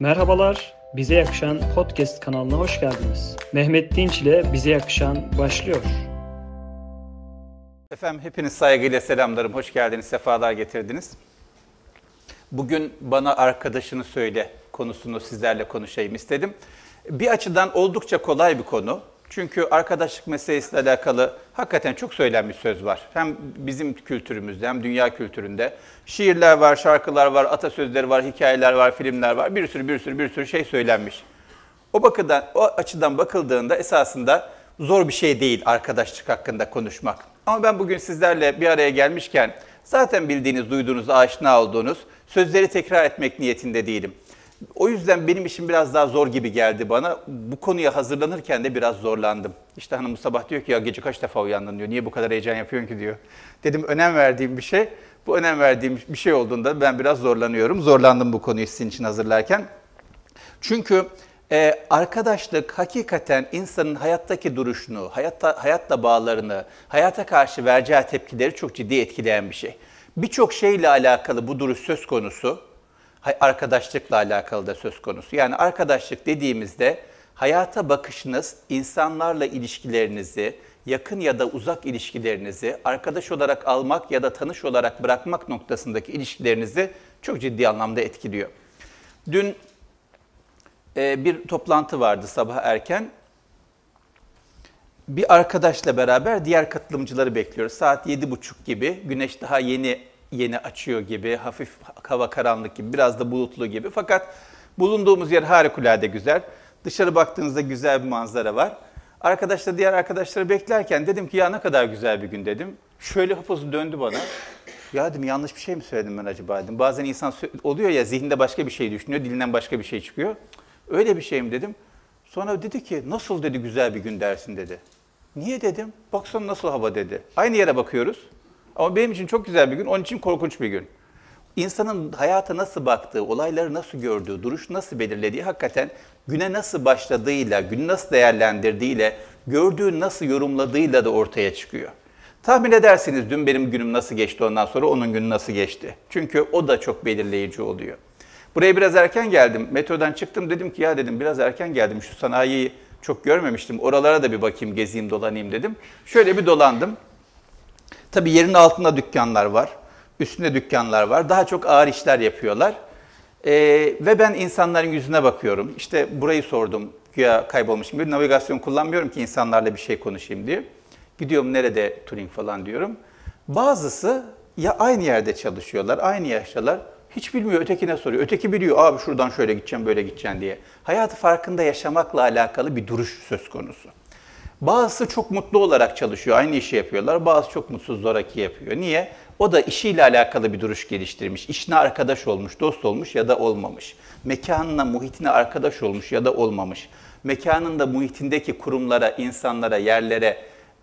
Merhabalar, Bize Yakışan Podcast kanalına hoş geldiniz. Mehmet Dinç ile Bize Yakışan başlıyor. Efendim hepiniz saygıyla selamlarım. Hoş geldiniz, sefalar getirdiniz. Bugün bana arkadaşını söyle konusunu sizlerle konuşayım istedim. Bir açıdan oldukça kolay bir konu. Çünkü arkadaşlık meselesiyle alakalı hakikaten çok söylenmiş söz var. Hem bizim kültürümüzde hem dünya kültüründe. Şiirler var, şarkılar var, atasözleri var, hikayeler var, filmler var. Bir sürü bir sürü bir sürü şey söylenmiş. O bakıdan, o açıdan bakıldığında esasında zor bir şey değil arkadaşlık hakkında konuşmak. Ama ben bugün sizlerle bir araya gelmişken zaten bildiğiniz, duyduğunuz, aşina olduğunuz sözleri tekrar etmek niyetinde değilim. O yüzden benim işim biraz daha zor gibi geldi bana. Bu konuya hazırlanırken de biraz zorlandım. İşte hanım bu sabah diyor ki ya gece kaç defa uyandın diyor. Niye bu kadar heyecan yapıyorsun ki diyor. Dedim önem verdiğim bir şey. Bu önem verdiğim bir şey olduğunda ben biraz zorlanıyorum. Zorlandım bu konuyu sizin için hazırlarken. Çünkü e, arkadaşlık hakikaten insanın hayattaki duruşunu, hayatta, hayatla bağlarını, hayata karşı vereceği tepkileri çok ciddi etkileyen bir şey. Birçok şeyle alakalı bu duruş söz konusu arkadaşlıkla alakalı da söz konusu. Yani arkadaşlık dediğimizde hayata bakışınız, insanlarla ilişkilerinizi, yakın ya da uzak ilişkilerinizi arkadaş olarak almak ya da tanış olarak bırakmak noktasındaki ilişkilerinizi çok ciddi anlamda etkiliyor. Dün e, bir toplantı vardı sabah erken. Bir arkadaşla beraber diğer katılımcıları bekliyoruz. Saat yedi buçuk gibi. Güneş daha yeni yeni açıyor gibi, hafif hava karanlık gibi, biraz da bulutlu gibi. Fakat bulunduğumuz yer harikulade güzel. Dışarı baktığınızda güzel bir manzara var. Arkadaşlar diğer arkadaşları beklerken dedim ki ya ne kadar güzel bir gün dedim. Şöyle hapus döndü bana. Ya dedim yanlış bir şey mi söyledim ben acaba dedim. Bazen insan oluyor ya zihninde başka bir şey düşünüyor, dilinden başka bir şey çıkıyor. Öyle bir şey mi dedim. Sonra dedi ki nasıl dedi güzel bir gün dersin dedi. Niye dedim. Baksana nasıl hava dedi. Aynı yere bakıyoruz. Ama benim için çok güzel bir gün, onun için korkunç bir gün. İnsanın hayata nasıl baktığı, olayları nasıl gördüğü, duruş nasıl belirlediği hakikaten güne nasıl başladığıyla, günü nasıl değerlendirdiğiyle, gördüğü nasıl yorumladığıyla da ortaya çıkıyor. Tahmin edersiniz dün benim günüm nasıl geçti ondan sonra onun günü nasıl geçti. Çünkü o da çok belirleyici oluyor. Buraya biraz erken geldim. Metrodan çıktım dedim ki ya dedim biraz erken geldim. Şu sanayiyi çok görmemiştim. Oralara da bir bakayım, gezeyim, dolanayım dedim. Şöyle bir dolandım. Tabii yerin altında dükkanlar var, üstünde dükkanlar var. Daha çok ağır işler yapıyorlar. Ee, ve ben insanların yüzüne bakıyorum. İşte burayı sordum, güya kaybolmuşum gibi. Navigasyon kullanmıyorum ki insanlarla bir şey konuşayım diye. Gidiyorum nerede Turing falan diyorum. Bazısı ya aynı yerde çalışıyorlar, aynı yaştalar. Hiç bilmiyor, ötekine soruyor. Öteki biliyor, abi şuradan şöyle gideceğim, böyle gideceğim diye. Hayatı farkında yaşamakla alakalı bir duruş söz konusu. Bazısı çok mutlu olarak çalışıyor, aynı işi yapıyorlar. Bazı çok mutsuz, zoraki yapıyor. Niye? O da işiyle alakalı bir duruş geliştirmiş. İşine arkadaş olmuş, dost olmuş ya da olmamış. Mekanına, muhitine arkadaş olmuş ya da olmamış. Mekanında, muhitindeki kurumlara, insanlara, yerlere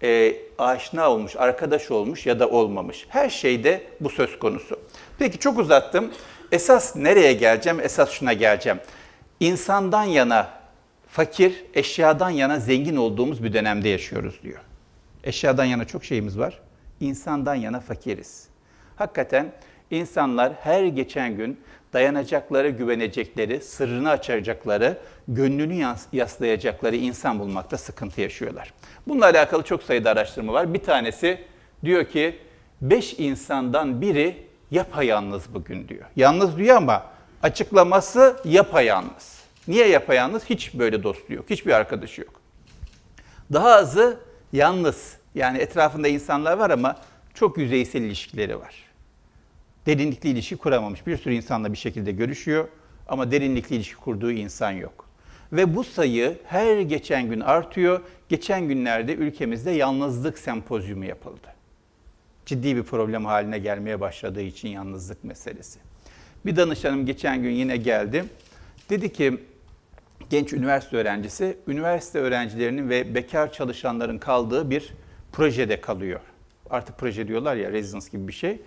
e, aşina olmuş, arkadaş olmuş ya da olmamış. Her şeyde bu söz konusu. Peki çok uzattım. Esas nereye geleceğim? Esas şuna geleceğim. İnsandan yana fakir, eşyadan yana zengin olduğumuz bir dönemde yaşıyoruz diyor. Eşyadan yana çok şeyimiz var. İnsandan yana fakiriz. Hakikaten insanlar her geçen gün dayanacakları, güvenecekleri, sırrını açacakları, gönlünü yaslayacakları insan bulmakta sıkıntı yaşıyorlar. Bununla alakalı çok sayıda araştırma var. Bir tanesi diyor ki 5 insandan biri yapayalnız bugün diyor. Yalnız diyor ama açıklaması yapayalnız. Niye yapayalnız? Hiç böyle dostu yok, hiçbir arkadaşı yok. Daha azı yalnız. Yani etrafında insanlar var ama çok yüzeysel ilişkileri var. Derinlikli ilişki kuramamış. Bir sürü insanla bir şekilde görüşüyor ama derinlikli ilişki kurduğu insan yok. Ve bu sayı her geçen gün artıyor. Geçen günlerde ülkemizde yalnızlık sempozyumu yapıldı. Ciddi bir problem haline gelmeye başladığı için yalnızlık meselesi. Bir danışanım geçen gün yine geldi. Dedi ki genç üniversite öğrencisi, üniversite öğrencilerinin ve bekar çalışanların kaldığı bir projede kalıyor. Artık proje diyorlar ya, residence gibi bir şey.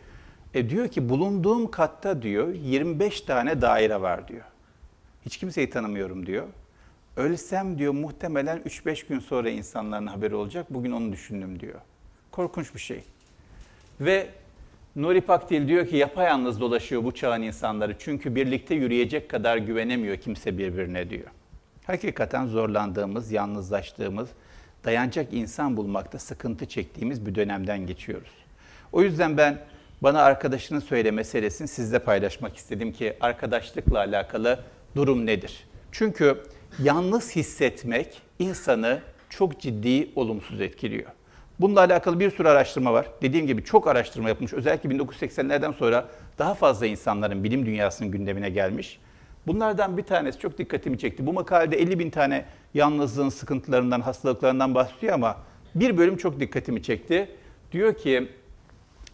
E diyor ki bulunduğum katta diyor 25 tane daire var diyor. Hiç kimseyi tanımıyorum diyor. Ölsem diyor muhtemelen 3-5 gün sonra insanların haberi olacak. Bugün onu düşündüm diyor. Korkunç bir şey. Ve Nuri Pakdil diyor ki yapayalnız dolaşıyor bu çağın insanları. Çünkü birlikte yürüyecek kadar güvenemiyor kimse birbirine diyor. Hakikaten zorlandığımız, yalnızlaştığımız, dayanacak insan bulmakta sıkıntı çektiğimiz bir dönemden geçiyoruz. O yüzden ben bana arkadaşının söyle meselesini sizle paylaşmak istedim ki arkadaşlıkla alakalı durum nedir? Çünkü yalnız hissetmek insanı çok ciddi olumsuz etkiliyor. Bununla alakalı bir sürü araştırma var. Dediğim gibi çok araştırma yapılmış. Özellikle 1980'lerden sonra daha fazla insanların bilim dünyasının gündemine gelmiş. Bunlardan bir tanesi çok dikkatimi çekti. Bu makalede 50 bin tane yalnızlığın sıkıntılarından, hastalıklarından bahsediyor ama bir bölüm çok dikkatimi çekti. Diyor ki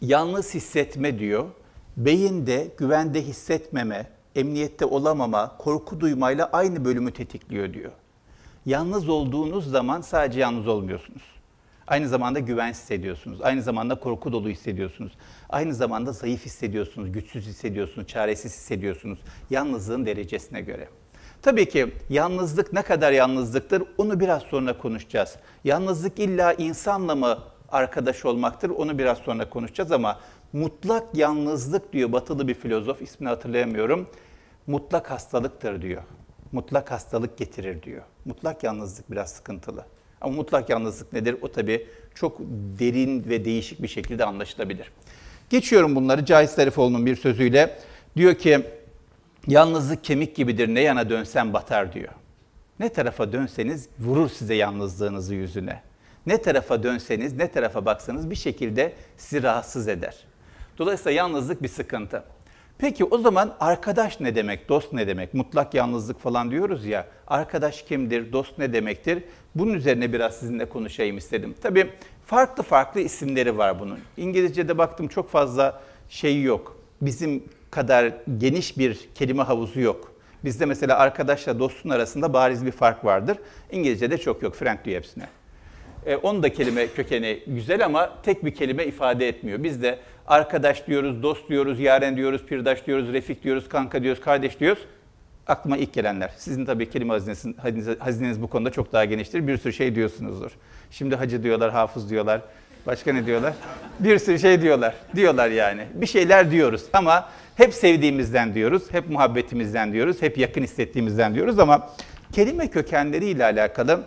yalnız hissetme diyor, beyinde güvende hissetmeme, emniyette olamama, korku duymayla aynı bölümü tetikliyor diyor. Yalnız olduğunuz zaman sadece yalnız olmuyorsunuz. Aynı zamanda güvensiz hissediyorsunuz. Aynı zamanda korku dolu hissediyorsunuz. Aynı zamanda zayıf hissediyorsunuz, güçsüz hissediyorsunuz, çaresiz hissediyorsunuz. Yalnızlığın derecesine göre. Tabii ki yalnızlık ne kadar yalnızlıktır onu biraz sonra konuşacağız. Yalnızlık illa insanla mı arkadaş olmaktır onu biraz sonra konuşacağız ama mutlak yalnızlık diyor batılı bir filozof ismini hatırlayamıyorum. Mutlak hastalıktır diyor. Mutlak hastalık getirir diyor. Mutlak yalnızlık biraz sıkıntılı. Ama mutlak yalnızlık nedir? O tabii çok derin ve değişik bir şekilde anlaşılabilir. Geçiyorum bunları Cahit Zarifoğlu'nun bir sözüyle. Diyor ki yalnızlık kemik gibidir ne yana dönsen batar diyor. Ne tarafa dönseniz vurur size yalnızlığınızı yüzüne. Ne tarafa dönseniz, ne tarafa baksanız bir şekilde sizi rahatsız eder. Dolayısıyla yalnızlık bir sıkıntı. Peki o zaman arkadaş ne demek, dost ne demek? Mutlak yalnızlık falan diyoruz ya. Arkadaş kimdir, dost ne demektir? Bunun üzerine biraz sizinle konuşayım istedim. Tabii farklı farklı isimleri var bunun. İngilizce'de baktım çok fazla şey yok. Bizim kadar geniş bir kelime havuzu yok. Bizde mesela arkadaşla dostun arasında bariz bir fark vardır. İngilizce'de çok yok. Frank diyor hepsine. E, onun da kelime kökeni güzel ama tek bir kelime ifade etmiyor. Biz de arkadaş diyoruz, dost diyoruz, yaren diyoruz, pirdaş diyoruz, refik diyoruz, kanka diyoruz, kardeş diyoruz. Aklıma ilk gelenler. Sizin tabii kelime hazineniz, hazineniz bu konuda çok daha geniştir. Bir sürü şey diyorsunuzdur. Şimdi hacı diyorlar, hafız diyorlar. Başka ne diyorlar? Bir sürü şey diyorlar. Diyorlar yani. Bir şeyler diyoruz ama hep sevdiğimizden diyoruz, hep muhabbetimizden diyoruz, hep yakın hissettiğimizden diyoruz ama kelime kökenleriyle alakalı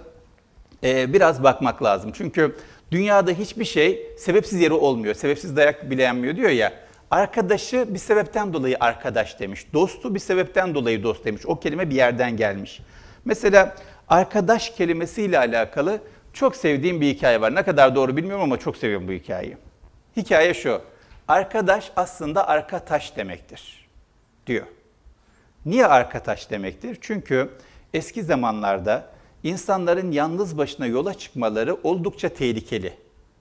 e, biraz bakmak lazım. Çünkü dünyada hiçbir şey sebepsiz yeri olmuyor. Sebepsiz dayak bile yenmiyor diyor ya. Arkadaşı bir sebepten dolayı arkadaş demiş. Dostu bir sebepten dolayı dost demiş. O kelime bir yerden gelmiş. Mesela arkadaş kelimesiyle alakalı çok sevdiğim bir hikaye var. Ne kadar doğru bilmiyorum ama çok seviyorum bu hikayeyi. Hikaye şu. Arkadaş aslında arka taş demektir diyor. Niye arka taş demektir? Çünkü eski zamanlarda insanların yalnız başına yola çıkmaları oldukça tehlikeli.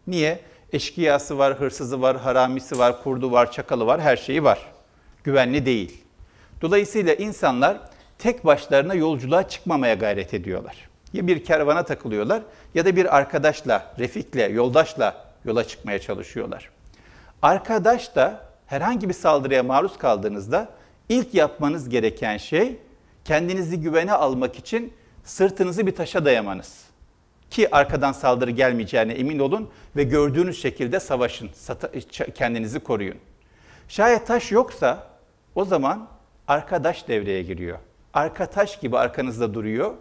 Niye? Eşkıyası var, hırsızı var, haramisi var, kurdu var, çakalı var, her şeyi var. Güvenli değil. Dolayısıyla insanlar tek başlarına yolculuğa çıkmamaya gayret ediyorlar. Ya bir kervana takılıyorlar ya da bir arkadaşla, refikle, yoldaşla yola çıkmaya çalışıyorlar. Arkadaş da herhangi bir saldırıya maruz kaldığınızda ilk yapmanız gereken şey kendinizi güvene almak için sırtınızı bir taşa dayamanız. Ki arkadan saldırı gelmeyeceğine emin olun ve gördüğünüz şekilde savaşın, kendinizi koruyun. Şayet taş yoksa o zaman arkadaş devreye giriyor. Arka taş gibi arkanızda duruyor.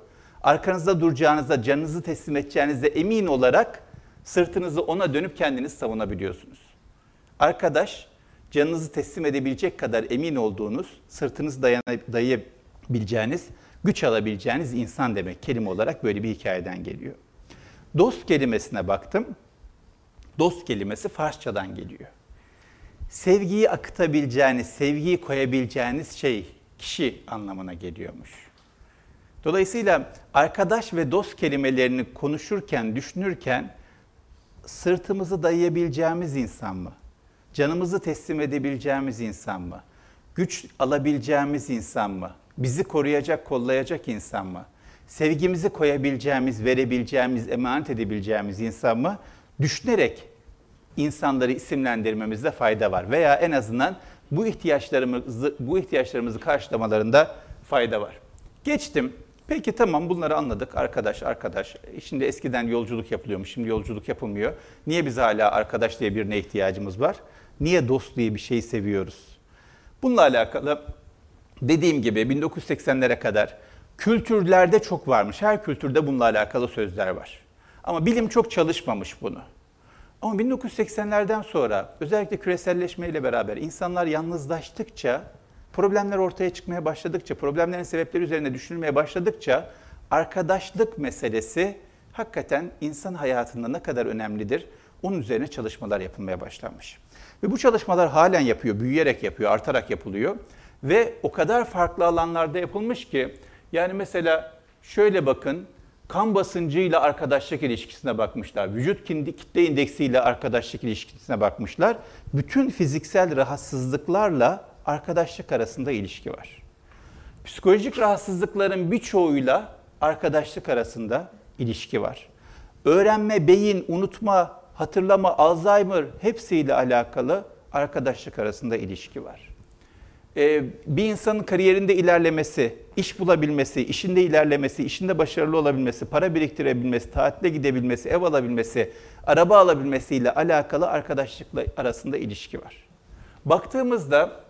Arkanızda duracağınızda, canınızı teslim edeceğinizde emin olarak sırtınızı ona dönüp kendiniz savunabiliyorsunuz. Arkadaş, canınızı teslim edebilecek kadar emin olduğunuz, sırtınızı dayayabileceğiniz güç alabileceğiniz insan demek kelime olarak böyle bir hikayeden geliyor. Dost kelimesine baktım. Dost kelimesi Farsçadan geliyor. Sevgiyi akıtabileceğiniz, sevgiyi koyabileceğiniz şey kişi anlamına geliyormuş. Dolayısıyla arkadaş ve dost kelimelerini konuşurken, düşünürken sırtımızı dayayabileceğimiz insan mı? Canımızı teslim edebileceğimiz insan mı? Güç alabileceğimiz insan mı? Bizi koruyacak, kollayacak insan mı? Sevgimizi koyabileceğimiz, verebileceğimiz, emanet edebileceğimiz insan mı? Düşünerek insanları isimlendirmemizde fayda var. Veya en azından bu ihtiyaçlarımızı, bu ihtiyaçlarımızı karşılamalarında fayda var. Geçtim. Peki tamam bunları anladık. Arkadaş, arkadaş. Şimdi eskiden yolculuk yapılıyormuş, şimdi yolculuk yapılmıyor. Niye biz hala arkadaş diye birine ihtiyacımız var? Niye dost diye bir şey seviyoruz? Bununla alakalı dediğim gibi 1980'lere kadar kültürlerde çok varmış. Her kültürde bununla alakalı sözler var. Ama bilim çok çalışmamış bunu. Ama 1980'lerden sonra özellikle küreselleşmeyle beraber insanlar yalnızlaştıkça, problemler ortaya çıkmaya başladıkça, problemlerin sebepleri üzerine düşünülmeye başladıkça arkadaşlık meselesi hakikaten insan hayatında ne kadar önemlidir onun üzerine çalışmalar yapılmaya başlanmış. Ve bu çalışmalar halen yapıyor, büyüyerek yapıyor, artarak yapılıyor. Ve o kadar farklı alanlarda yapılmış ki yani mesela şöyle bakın kan basıncıyla arkadaşlık ilişkisine bakmışlar. Vücut kitle indeksiyle arkadaşlık ilişkisine bakmışlar. Bütün fiziksel rahatsızlıklarla arkadaşlık arasında ilişki var. Psikolojik rahatsızlıkların birçoğuyla arkadaşlık arasında ilişki var. Öğrenme, beyin, unutma, hatırlama, Alzheimer hepsiyle alakalı arkadaşlık arasında ilişki var. Ee, bir insanın kariyerinde ilerlemesi, iş bulabilmesi, işinde ilerlemesi, işinde başarılı olabilmesi, para biriktirebilmesi, tatile gidebilmesi, ev alabilmesi, araba alabilmesiyle alakalı arkadaşlıkla arasında ilişki var. Baktığımızda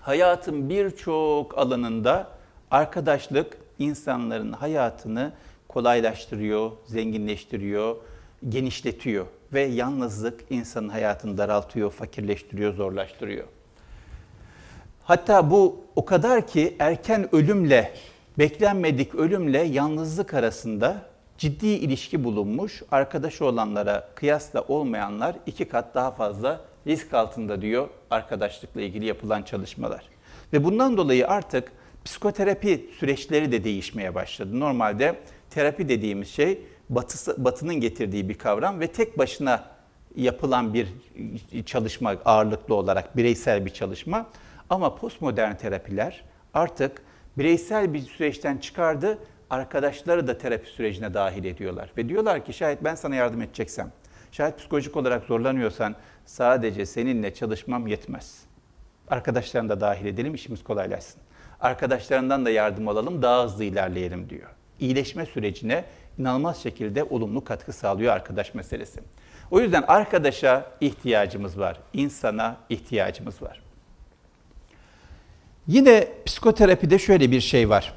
hayatın birçok alanında arkadaşlık insanların hayatını kolaylaştırıyor, zenginleştiriyor, genişletiyor ve yalnızlık insanın hayatını daraltıyor, fakirleştiriyor, zorlaştırıyor. Hatta bu o kadar ki erken ölümle, beklenmedik ölümle yalnızlık arasında ciddi ilişki bulunmuş. Arkadaşı olanlara kıyasla olmayanlar iki kat daha fazla risk altında diyor arkadaşlıkla ilgili yapılan çalışmalar. Ve bundan dolayı artık psikoterapi süreçleri de değişmeye başladı. Normalde terapi dediğimiz şey batısı, batının getirdiği bir kavram ve tek başına yapılan bir çalışma ağırlıklı olarak bireysel bir çalışma. Ama postmodern terapiler artık bireysel bir süreçten çıkardı, arkadaşları da terapi sürecine dahil ediyorlar. Ve diyorlar ki şayet ben sana yardım edeceksem, şayet psikolojik olarak zorlanıyorsan sadece seninle çalışmam yetmez. Arkadaşlarını da dahil edelim, işimiz kolaylaşsın. Arkadaşlarından da yardım alalım, daha hızlı ilerleyelim diyor. İyileşme sürecine inanılmaz şekilde olumlu katkı sağlıyor arkadaş meselesi. O yüzden arkadaşa ihtiyacımız var, insana ihtiyacımız var. Yine psikoterapide şöyle bir şey var.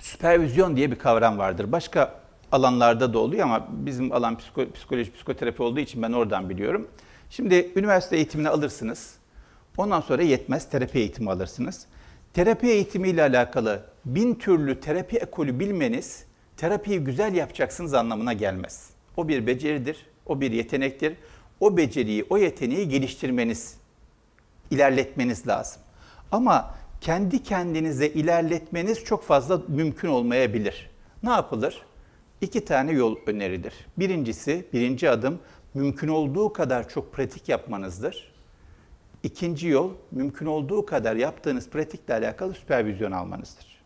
Süpervizyon diye bir kavram vardır. Başka alanlarda da oluyor ama bizim alan psikoloji, psikoterapi olduğu için ben oradan biliyorum. Şimdi üniversite eğitimini alırsınız. Ondan sonra yetmez terapi eğitimi alırsınız. Terapi eğitimiyle alakalı bin türlü terapi ekolü bilmeniz terapiyi güzel yapacaksınız anlamına gelmez. O bir beceridir, o bir yetenektir. O beceriyi, o yeteneği geliştirmeniz, ilerletmeniz lazım. Ama kendi kendinize ilerletmeniz çok fazla mümkün olmayabilir. Ne yapılır? İki tane yol önerilir. Birincisi, birinci adım mümkün olduğu kadar çok pratik yapmanızdır. İkinci yol, mümkün olduğu kadar yaptığınız pratikle alakalı süpervizyon almanızdır.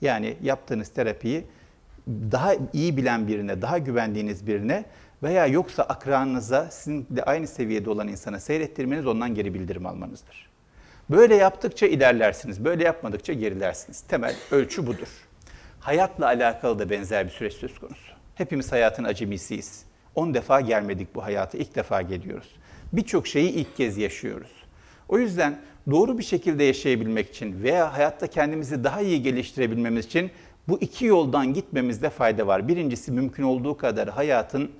Yani yaptığınız terapiyi daha iyi bilen birine, daha güvendiğiniz birine veya yoksa akranınıza, sizinle aynı seviyede olan insana seyrettirmeniz, ondan geri bildirim almanızdır. Böyle yaptıkça ilerlersiniz, böyle yapmadıkça gerilersiniz. Temel ölçü budur. Hayatla alakalı da benzer bir süreç söz konusu. Hepimiz hayatın acemisiyiz. 10 defa gelmedik bu hayata, ilk defa geliyoruz. Birçok şeyi ilk kez yaşıyoruz. O yüzden doğru bir şekilde yaşayabilmek için veya hayatta kendimizi daha iyi geliştirebilmemiz için bu iki yoldan gitmemizde fayda var. Birincisi mümkün olduğu kadar hayatın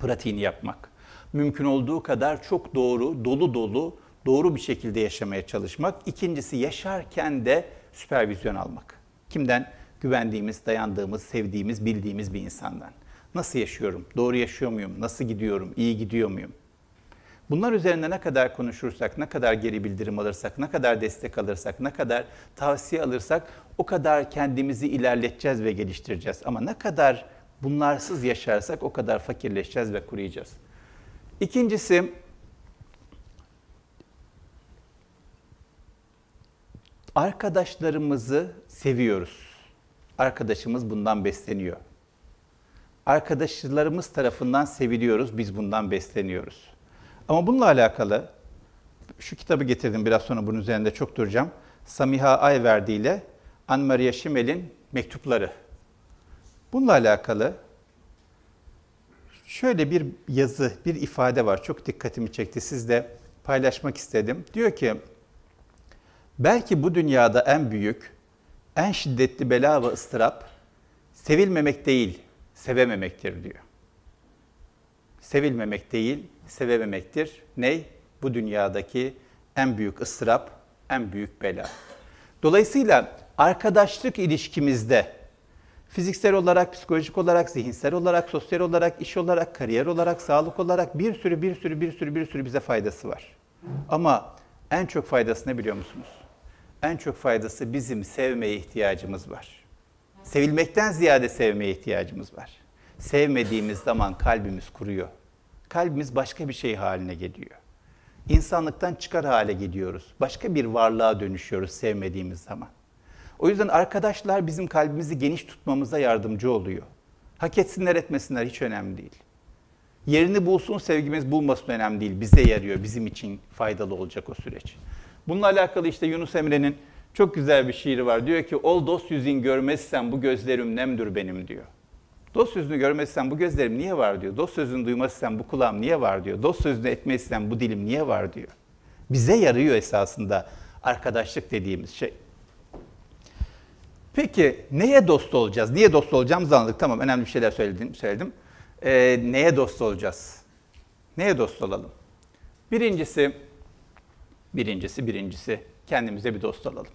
pratiğini yapmak. Mümkün olduğu kadar çok doğru, dolu dolu, doğru bir şekilde yaşamaya çalışmak. İkincisi yaşarken de süpervizyon almak. Kimden? Güvendiğimiz, dayandığımız, sevdiğimiz, bildiğimiz bir insandan. Nasıl yaşıyorum? Doğru yaşıyor muyum? Nasıl gidiyorum? İyi gidiyor muyum? Bunlar üzerinde ne kadar konuşursak, ne kadar geri bildirim alırsak, ne kadar destek alırsak, ne kadar tavsiye alırsak o kadar kendimizi ilerleteceğiz ve geliştireceğiz. Ama ne kadar bunlarsız yaşarsak o kadar fakirleşeceğiz ve kuruyacağız. İkincisi arkadaşlarımızı seviyoruz. Arkadaşımız bundan besleniyor. Arkadaşlarımız tarafından seviliyoruz, biz bundan besleniyoruz. Ama bununla alakalı şu kitabı getirdim biraz sonra bunun üzerinde çok duracağım. Samiha Ayverdi ile Anne Maria Schimmel'in mektupları. Bununla alakalı Şöyle bir yazı, bir ifade var. Çok dikkatimi çekti. Sizle paylaşmak istedim. Diyor ki, belki bu dünyada en büyük, en şiddetli bela ve ıstırap sevilmemek değil, sevememektir diyor. Sevilmemek değil, sevememektir. Ney? Bu dünyadaki en büyük ıstırap, en büyük bela. Dolayısıyla arkadaşlık ilişkimizde fiziksel olarak, psikolojik olarak, zihinsel olarak, sosyal olarak, iş olarak, kariyer olarak, sağlık olarak bir sürü bir sürü bir sürü bir sürü bize faydası var. Ama en çok faydası ne biliyor musunuz? En çok faydası bizim sevmeye ihtiyacımız var. Sevilmekten ziyade sevmeye ihtiyacımız var. Sevmediğimiz zaman kalbimiz kuruyor. Kalbimiz başka bir şey haline geliyor. İnsanlıktan çıkar hale gidiyoruz. Başka bir varlığa dönüşüyoruz sevmediğimiz zaman. O yüzden arkadaşlar bizim kalbimizi geniş tutmamıza yardımcı oluyor. Hak etsinler etmesinler hiç önemli değil. Yerini bulsun sevgimiz bulmasın önemli değil. Bize yarıyor, bizim için faydalı olacak o süreç. Bununla alakalı işte Yunus Emre'nin çok güzel bir şiiri var. Diyor ki ol dost yüzün görmezsen bu gözlerim nemdür benim diyor. Dost sözünü görmezsen bu gözlerim niye var diyor. Dost sözünü duymazsan bu kulağım niye var diyor. Dost sözünü etmezsen bu dilim niye var diyor. Bize yarıyor esasında arkadaşlık dediğimiz şey. Peki neye dost olacağız? Niye dost olacağımızı anladık. Tamam önemli bir şeyler söyledim. söyledim. Ee, neye dost olacağız? Neye dost olalım? Birincisi, birincisi, birincisi kendimize bir dost olalım.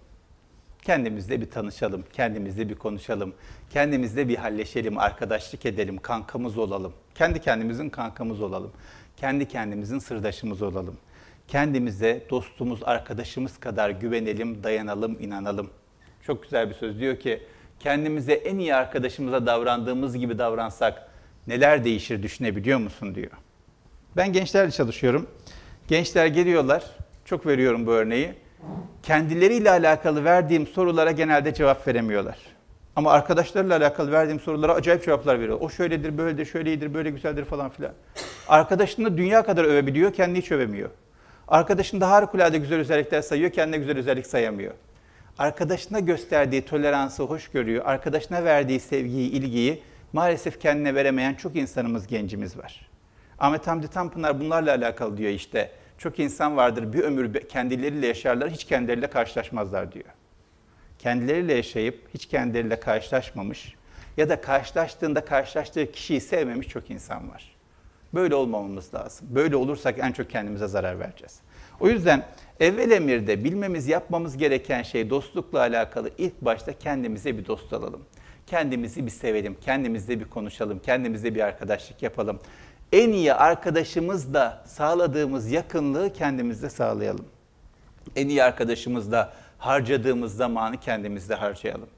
Kendimizle bir tanışalım, kendimizle bir konuşalım, kendimizle bir halleşelim, arkadaşlık edelim, kankamız olalım. Kendi kendimizin kankamız olalım. Kendi kendimizin sırdaşımız olalım. Kendimize dostumuz, arkadaşımız kadar güvenelim, dayanalım, inanalım. Çok güzel bir söz diyor ki kendimize en iyi arkadaşımıza davrandığımız gibi davransak neler değişir düşünebiliyor musun diyor. Ben gençlerle çalışıyorum. Gençler geliyorlar. Çok veriyorum bu örneği. Kendileriyle alakalı verdiğim sorulara genelde cevap veremiyorlar. Ama arkadaşlarıyla alakalı verdiğim sorulara acayip cevaplar veriyor. O şöyledir, böyledir, şöyledir, böyle güzeldir falan filan. Arkadaşını dünya kadar övebiliyor, kendini hiç övemiyor. Arkadaşında harikulade güzel özellikler sayıyor, kendine güzel özellik sayamıyor arkadaşına gösterdiği toleransı hoş görüyor, arkadaşına verdiği sevgiyi, ilgiyi maalesef kendine veremeyen çok insanımız, gencimiz var. Ahmet Hamdi Tanpınar bunlarla alakalı diyor işte. Çok insan vardır bir ömür kendileriyle yaşarlar, hiç kendileriyle karşılaşmazlar diyor. Kendileriyle yaşayıp hiç kendileriyle karşılaşmamış ya da karşılaştığında karşılaştığı kişiyi sevmemiş çok insan var. Böyle olmamamız lazım. Böyle olursak en çok kendimize zarar vereceğiz. O yüzden evvel emirde bilmemiz, yapmamız gereken şey dostlukla alakalı ilk başta kendimize bir dost alalım. Kendimizi bir sevelim, kendimizle bir konuşalım, kendimizle bir arkadaşlık yapalım. En iyi arkadaşımızla sağladığımız yakınlığı kendimizde sağlayalım. En iyi arkadaşımızla harcadığımız zamanı kendimizde harcayalım.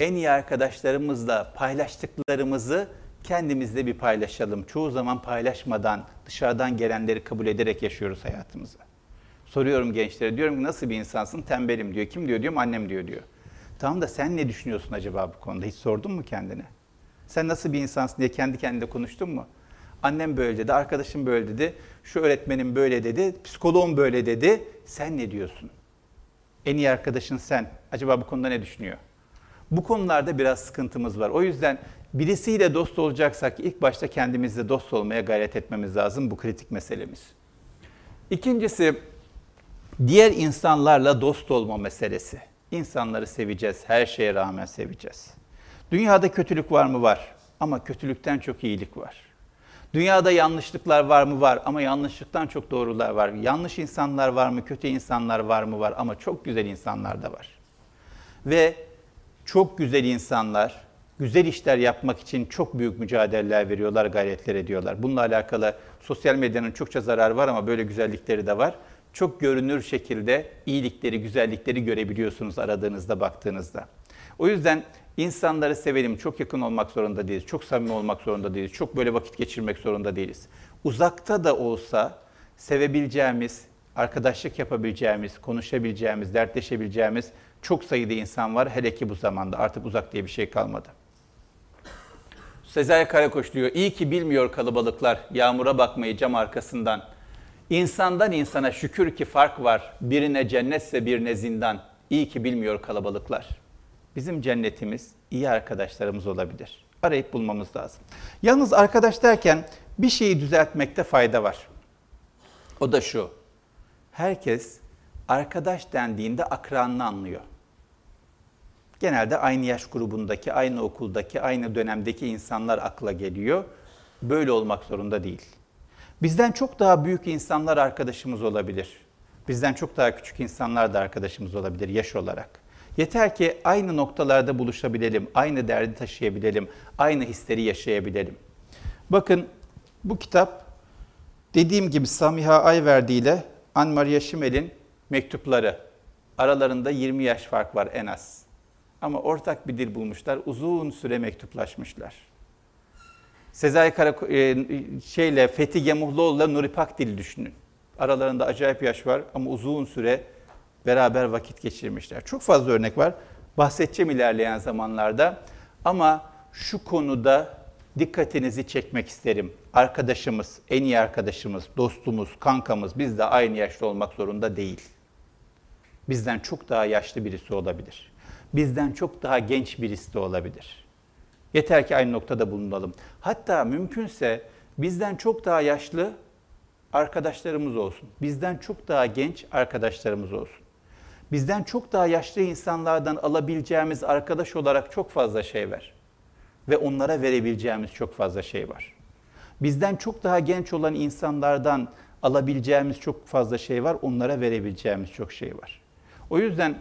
En iyi arkadaşlarımızla paylaştıklarımızı kendimizle bir paylaşalım. Çoğu zaman paylaşmadan, dışarıdan gelenleri kabul ederek yaşıyoruz hayatımızı. Soruyorum gençlere diyorum ki nasıl bir insansın? Tembelim diyor. Kim diyor? Diyorum annem diyor diyor. Tamam da sen ne düşünüyorsun acaba bu konuda? Hiç sordun mu kendine? Sen nasıl bir insansın diye kendi kendine konuştun mu? Annem böyle dedi, arkadaşım böyle dedi, şu öğretmenim böyle dedi, psikoloğum böyle dedi. Sen ne diyorsun? En iyi arkadaşın sen. Acaba bu konuda ne düşünüyor? Bu konularda biraz sıkıntımız var. O yüzden birisiyle dost olacaksak ilk başta kendimizle dost olmaya gayret etmemiz lazım. Bu kritik meselemiz. İkincisi Diğer insanlarla dost olma meselesi. İnsanları seveceğiz, her şeye rağmen seveceğiz. Dünyada kötülük var mı? Var. Ama kötülükten çok iyilik var. Dünyada yanlışlıklar var mı? Var. Ama yanlışlıktan çok doğrular var. Yanlış insanlar var mı? Kötü insanlar var mı? Var. Ama çok güzel insanlar da var. Ve çok güzel insanlar, güzel işler yapmak için çok büyük mücadeleler veriyorlar, gayretler ediyorlar. Bununla alakalı sosyal medyanın çokça zararı var ama böyle güzellikleri de var çok görünür şekilde iyilikleri, güzellikleri görebiliyorsunuz aradığınızda, baktığınızda. O yüzden insanları sevelim, çok yakın olmak zorunda değiliz, çok samimi olmak zorunda değiliz, çok böyle vakit geçirmek zorunda değiliz. Uzakta da olsa sevebileceğimiz, arkadaşlık yapabileceğimiz, konuşabileceğimiz, dertleşebileceğimiz çok sayıda insan var. Hele ki bu zamanda artık uzak diye bir şey kalmadı. Sezai Karakoç diyor, iyi ki bilmiyor kalabalıklar yağmura bakmayı cam arkasından.'' İnsandan insana şükür ki fark var. Birine cennetse birine zindan. İyi ki bilmiyor kalabalıklar. Bizim cennetimiz iyi arkadaşlarımız olabilir. Arayıp bulmamız lazım. Yalnız arkadaş derken Bir şeyi düzeltmekte fayda var. O da şu. Herkes arkadaş dendiğinde akranını anlıyor. Genelde aynı yaş grubundaki, aynı okuldaki, aynı dönemdeki insanlar akla geliyor. Böyle olmak zorunda değil. Bizden çok daha büyük insanlar arkadaşımız olabilir. Bizden çok daha küçük insanlar da arkadaşımız olabilir yaş olarak. Yeter ki aynı noktalarda buluşabilelim, aynı derdi taşıyabilelim, aynı hisleri yaşayabilelim. Bakın bu kitap dediğim gibi Samiha Ayverdi ile Anne Maria Schimmel'in mektupları. Aralarında 20 yaş fark var en az. Ama ortak bir dil bulmuşlar. Uzun süre mektuplaşmışlar. Sezai Karak e, şeyle Fethi Gemuhluoğlu'la Nuri Pakdil'i düşünün. Aralarında acayip yaş var ama uzun süre beraber vakit geçirmişler. Çok fazla örnek var. Bahsedeceğim ilerleyen zamanlarda. Ama şu konuda dikkatinizi çekmek isterim. Arkadaşımız, en iyi arkadaşımız, dostumuz, kankamız biz de aynı yaşta olmak zorunda değil. Bizden çok daha yaşlı birisi olabilir. Bizden çok daha genç birisi de olabilir. Yeter ki aynı noktada bulunalım. Hatta mümkünse bizden çok daha yaşlı arkadaşlarımız olsun. Bizden çok daha genç arkadaşlarımız olsun. Bizden çok daha yaşlı insanlardan alabileceğimiz arkadaş olarak çok fazla şey var. Ve onlara verebileceğimiz çok fazla şey var. Bizden çok daha genç olan insanlardan alabileceğimiz çok fazla şey var. Onlara verebileceğimiz çok şey var. O yüzden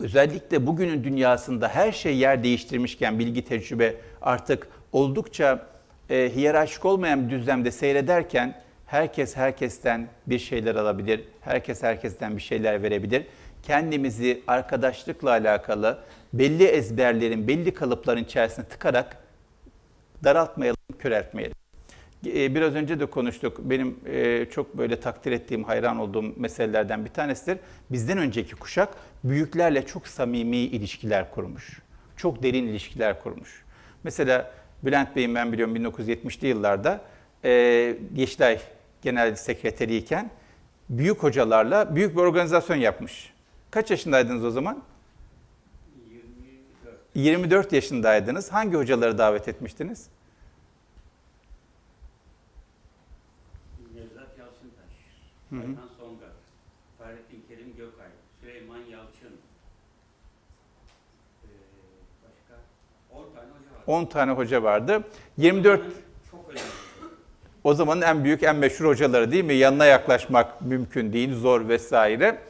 özellikle bugünün dünyasında her şey yer değiştirmişken bilgi tecrübe artık oldukça e, hiyerarşik olmayan bir düzlemde seyrederken herkes herkesten bir şeyler alabilir, herkes herkesten bir şeyler verebilir. Kendimizi arkadaşlıkla alakalı belli ezberlerin, belli kalıpların içerisine tıkarak daraltmayalım, köreltmeyelim. E, biraz önce de konuştuk. Benim e, çok böyle takdir ettiğim, hayran olduğum meselelerden bir tanesidir. Bizden önceki kuşak büyüklerle çok samimi ilişkiler kurmuş. Çok derin ilişkiler kurmuş. Mesela Bülent Bey'in ben biliyorum 1970'li yıllarda e, Yeşilay Genel Sekreteriyken büyük hocalarla büyük bir organizasyon yapmış. Kaç yaşındaydınız o zaman? 24. 24 yaşındaydınız. Hangi hocaları davet etmiştiniz? Nevzat Yalçıntaş, Ayhan Songar, Fahrettin Kerim Gökay, Süleyman Yalçın, ee, başka 10 tane hoca var. 10 tane hoca vardı. 24 Çok önemli. o zamanın en büyük, en meşhur hocaları değil mi? Yanına yaklaşmak mümkün değil, zor vesaire.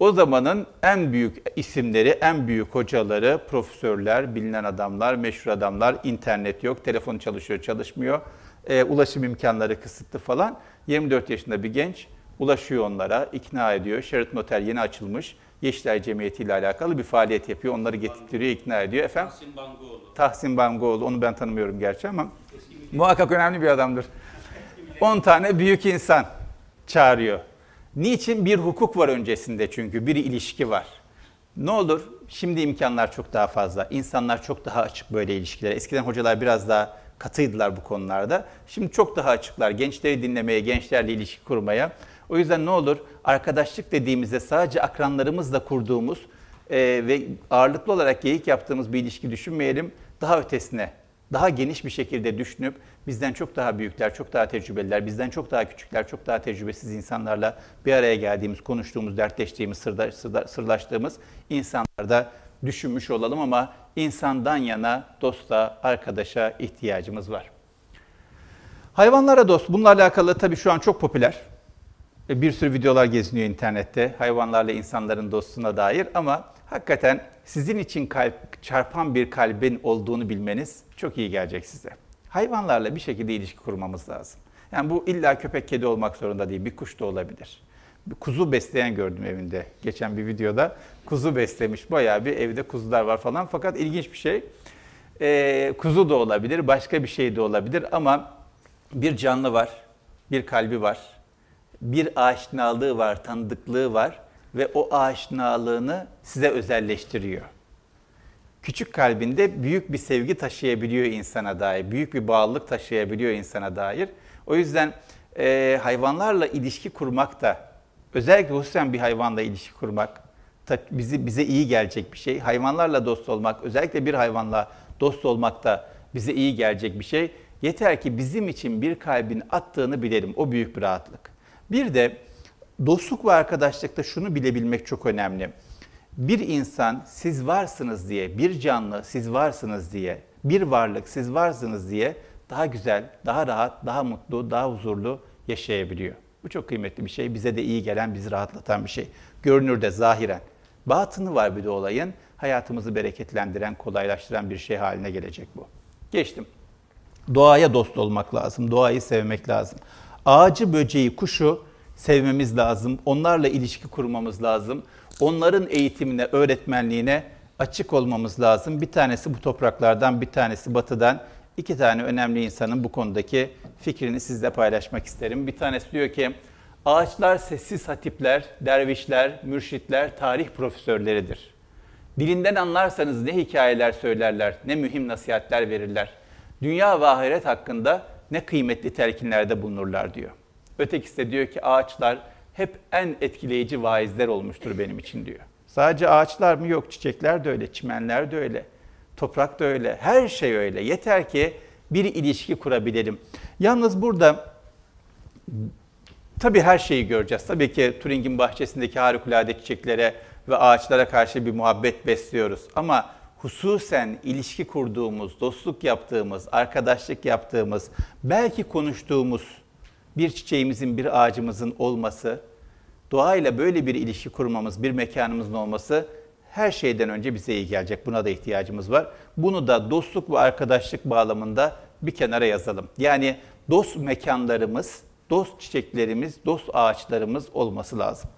O zamanın en büyük isimleri, en büyük hocaları, profesörler, bilinen adamlar, meşhur adamlar, internet yok, telefon çalışıyor, çalışmıyor, e, ulaşım imkanları kısıtlı falan. 24 yaşında bir genç ulaşıyor onlara, ikna ediyor. Sheraton Otel yeni açılmış, Yeşilay Cemiyeti ile alakalı bir faaliyet yapıyor. Onları getirtiyor, ikna ediyor. Efendim? Tahsin Bangoğlu. Tahsin Bangoğlu, onu ben tanımıyorum gerçi ama muhakkak önemli bir adamdır. 10 tane büyük insan çağırıyor. Niçin? Bir hukuk var öncesinde çünkü, bir ilişki var. Ne olur? Şimdi imkanlar çok daha fazla. İnsanlar çok daha açık böyle ilişkilere. Eskiden hocalar biraz daha katıydılar bu konularda. Şimdi çok daha açıklar. Gençleri dinlemeye, gençlerle ilişki kurmaya. O yüzden ne olur? Arkadaşlık dediğimizde sadece akranlarımızla kurduğumuz e, ve ağırlıklı olarak geyik yaptığımız bir ilişki düşünmeyelim. Daha ötesine, daha geniş bir şekilde düşünüp bizden çok daha büyükler, çok daha tecrübeliler, bizden çok daha küçükler, çok daha tecrübesiz insanlarla bir araya geldiğimiz, konuştuğumuz, dertleştiğimiz, sırda, sırda, sırlaştığımız insanlarda düşünmüş olalım ama insandan yana dosta, arkadaşa ihtiyacımız var. Hayvanlara dost, bununla alakalı tabii şu an çok popüler. E, Bir sürü videolar geziniyor internette hayvanlarla insanların dostluğuna dair ama hakikaten sizin için kalp, çarpan bir kalbin olduğunu bilmeniz çok iyi gelecek size. Hayvanlarla bir şekilde ilişki kurmamız lazım. Yani bu illa köpek kedi olmak zorunda değil, bir kuş da olabilir. Bir kuzu besleyen gördüm evinde geçen bir videoda. Kuzu beslemiş, bayağı bir evde kuzular var falan. Fakat ilginç bir şey, Ee, kuzu da olabilir, başka bir şey de olabilir ama bir canlı var, bir kalbi var, bir aşinalığı var, tanıdıklığı var ve o aşinalığını size özelleştiriyor. Küçük kalbinde büyük bir sevgi taşıyabiliyor insana dair, büyük bir bağlılık taşıyabiliyor insana dair. O yüzden e, hayvanlarla ilişki kurmak da, özellikle hususen bir hayvanla ilişki kurmak ta- bizi bize iyi gelecek bir şey. Hayvanlarla dost olmak, özellikle bir hayvanla dost olmak da bize iyi gelecek bir şey. Yeter ki bizim için bir kalbin attığını bilelim. O büyük bir rahatlık. Bir de dostluk ve arkadaşlıkta şunu bilebilmek çok önemli. Bir insan siz varsınız diye, bir canlı siz varsınız diye, bir varlık siz varsınız diye daha güzel, daha rahat, daha mutlu, daha huzurlu yaşayabiliyor. Bu çok kıymetli bir şey. Bize de iyi gelen, bizi rahatlatan bir şey. Görünürde, zahiren. Batını var bir de olayın. Hayatımızı bereketlendiren, kolaylaştıran bir şey haline gelecek bu. Geçtim. Doğaya dost olmak lazım, doğayı sevmek lazım. Ağacı, böceği, kuşu sevmemiz lazım. Onlarla ilişki kurmamız lazım. Onların eğitimine, öğretmenliğine açık olmamız lazım. Bir tanesi bu topraklardan, bir tanesi batıdan. İki tane önemli insanın bu konudaki fikrini sizle paylaşmak isterim. Bir tanesi diyor ki, ağaçlar sessiz hatipler, dervişler, mürşitler, tarih profesörleridir. Dilinden anlarsanız ne hikayeler söylerler, ne mühim nasihatler verirler. Dünya ve ahiret hakkında ne kıymetli telkinlerde bulunurlar diyor. Ötekisi de diyor ki ağaçlar hep en etkileyici vaizler olmuştur benim için diyor. Sadece ağaçlar mı? Yok çiçekler de öyle, çimenler de öyle, toprak da öyle, her şey öyle. Yeter ki bir ilişki kurabilelim. Yalnız burada tabii her şeyi göreceğiz. Tabii ki Turing'in bahçesindeki harikulade çiçeklere ve ağaçlara karşı bir muhabbet besliyoruz. Ama hususen ilişki kurduğumuz, dostluk yaptığımız, arkadaşlık yaptığımız, belki konuştuğumuz bir çiçeğimizin, bir ağacımızın olması, doğayla böyle bir ilişki kurmamız, bir mekanımızın olması her şeyden önce bize iyi gelecek. Buna da ihtiyacımız var. Bunu da dostluk ve arkadaşlık bağlamında bir kenara yazalım. Yani dost mekanlarımız, dost çiçeklerimiz, dost ağaçlarımız olması lazım.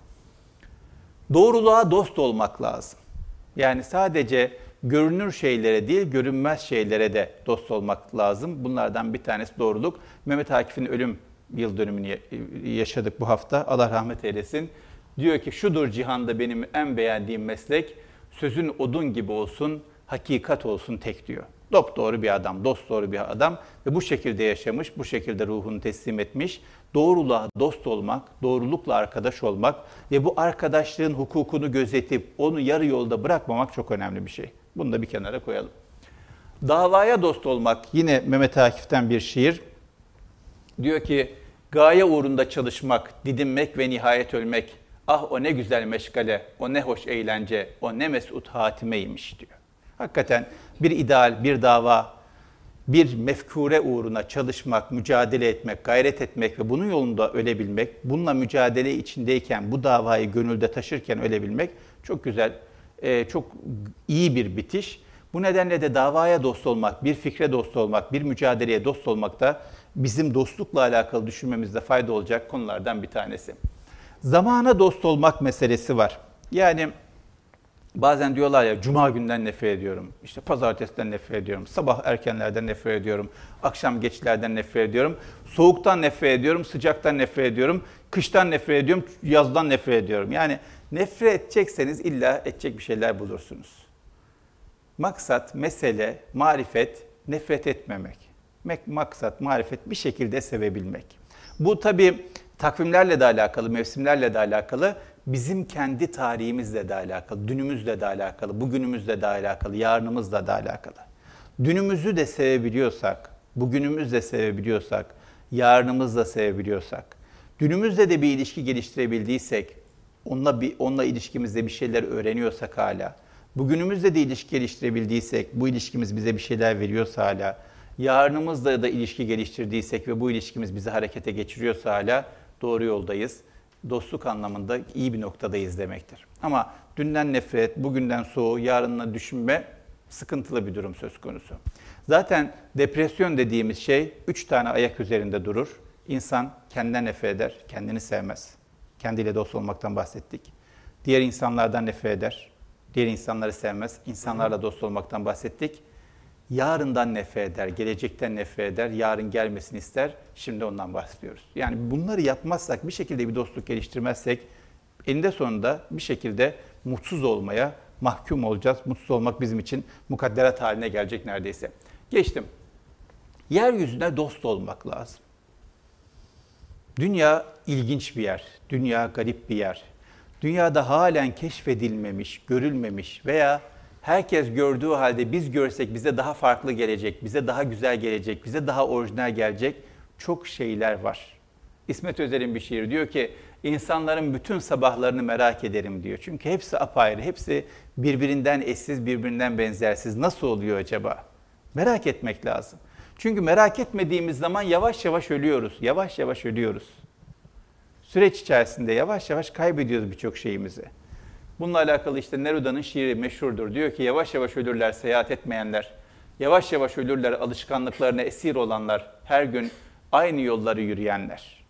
Doğruluğa dost olmak lazım. Yani sadece görünür şeylere değil, görünmez şeylere de dost olmak lazım. Bunlardan bir tanesi doğruluk. Mehmet Akif'in ölüm yıl dönümünü yaşadık bu hafta. Allah rahmet eylesin. Diyor ki şudur cihanda benim en beğendiğim meslek. Sözün odun gibi olsun, hakikat olsun tek diyor. Dop doğru bir adam, dost doğru bir adam ve bu şekilde yaşamış, bu şekilde ruhunu teslim etmiş. Doğruluğa dost olmak, doğrulukla arkadaş olmak ve bu arkadaşlığın hukukunu gözetip onu yarı yolda bırakmamak çok önemli bir şey. Bunu da bir kenara koyalım. Davaya dost olmak yine Mehmet Akif'ten bir şiir. Diyor ki gaye uğrunda çalışmak, didinmek ve nihayet ölmek. Ah o ne güzel meşgale, o ne hoş eğlence, o ne mesut hatimeymiş diyor. Hakikaten bir ideal, bir dava, bir mefkure uğruna çalışmak, mücadele etmek, gayret etmek ve bunun yolunda ölebilmek, bununla mücadele içindeyken, bu davayı gönülde taşırken ölebilmek çok güzel, e, çok iyi bir bitiş. Bu nedenle de davaya dost olmak, bir fikre dost olmak, bir mücadeleye dost olmak da bizim dostlukla alakalı düşünmemizde fayda olacak konulardan bir tanesi. Zamana dost olmak meselesi var. Yani bazen diyorlar ya cuma günden nefret ediyorum, işte pazartesiden nefret ediyorum, sabah erkenlerden nefret ediyorum, akşam geçlerden nefret ediyorum, soğuktan nefret ediyorum, sıcaktan nefret ediyorum, kıştan nefret ediyorum, yazdan nefret ediyorum. Yani nefret edecekseniz illa edecek bir şeyler bulursunuz. Maksat, mesele, marifet, nefret etmemek. Maksat, marifet bir şekilde sevebilmek. Bu tabi takvimlerle de alakalı, mevsimlerle de alakalı, bizim kendi tarihimizle de alakalı, dünümüzle de alakalı, bugünümüzle de alakalı, yarınımızla da alakalı. Dünümüzü de sevebiliyorsak, bugünümüzü de sevebiliyorsak, yarınımızı da sevebiliyorsak, dünümüzle de bir ilişki geliştirebildiysek, onunla bir onunla ilişkimizde bir şeyler öğreniyorsak hala, bugünümüzde de ilişki geliştirebildiysek, bu ilişkimiz bize bir şeyler veriyorsa hala, yarınımızla da ilişki geliştirdiysek ve bu ilişkimiz bizi harekete geçiriyorsa hala doğru yoldayız. Dostluk anlamında iyi bir noktadayız demektir. Ama dünden nefret, bugünden soğuğu, yarınla düşünme sıkıntılı bir durum söz konusu. Zaten depresyon dediğimiz şey üç tane ayak üzerinde durur. İnsan kendinden nefret eder, kendini sevmez. Kendiyle dost olmaktan bahsettik. Diğer insanlardan nefret eder, diğer insanları sevmez. İnsanlarla dost olmaktan bahsettik yarından nefret eder, gelecekten nefret eder, yarın gelmesini ister. Şimdi ondan bahsediyoruz. Yani bunları yapmazsak, bir şekilde bir dostluk geliştirmezsek eninde sonunda bir şekilde mutsuz olmaya mahkum olacağız. Mutsuz olmak bizim için mukadderat haline gelecek neredeyse. Geçtim. Yeryüzüne dost olmak lazım. Dünya ilginç bir yer. Dünya garip bir yer. Dünyada halen keşfedilmemiş, görülmemiş veya Herkes gördüğü halde biz görsek bize daha farklı gelecek, bize daha güzel gelecek, bize daha orijinal gelecek çok şeyler var. İsmet Özel'in bir şiiri diyor ki insanların bütün sabahlarını merak ederim diyor. Çünkü hepsi apayrı, hepsi birbirinden eşsiz, birbirinden benzersiz. Nasıl oluyor acaba? Merak etmek lazım. Çünkü merak etmediğimiz zaman yavaş yavaş ölüyoruz. Yavaş yavaş ölüyoruz. Süreç içerisinde yavaş yavaş kaybediyoruz birçok şeyimizi. Bununla alakalı işte Neruda'nın şiiri meşhurdur. Diyor ki yavaş yavaş ölürler seyahat etmeyenler. Yavaş yavaş ölürler alışkanlıklarına esir olanlar. Her gün aynı yolları yürüyenler.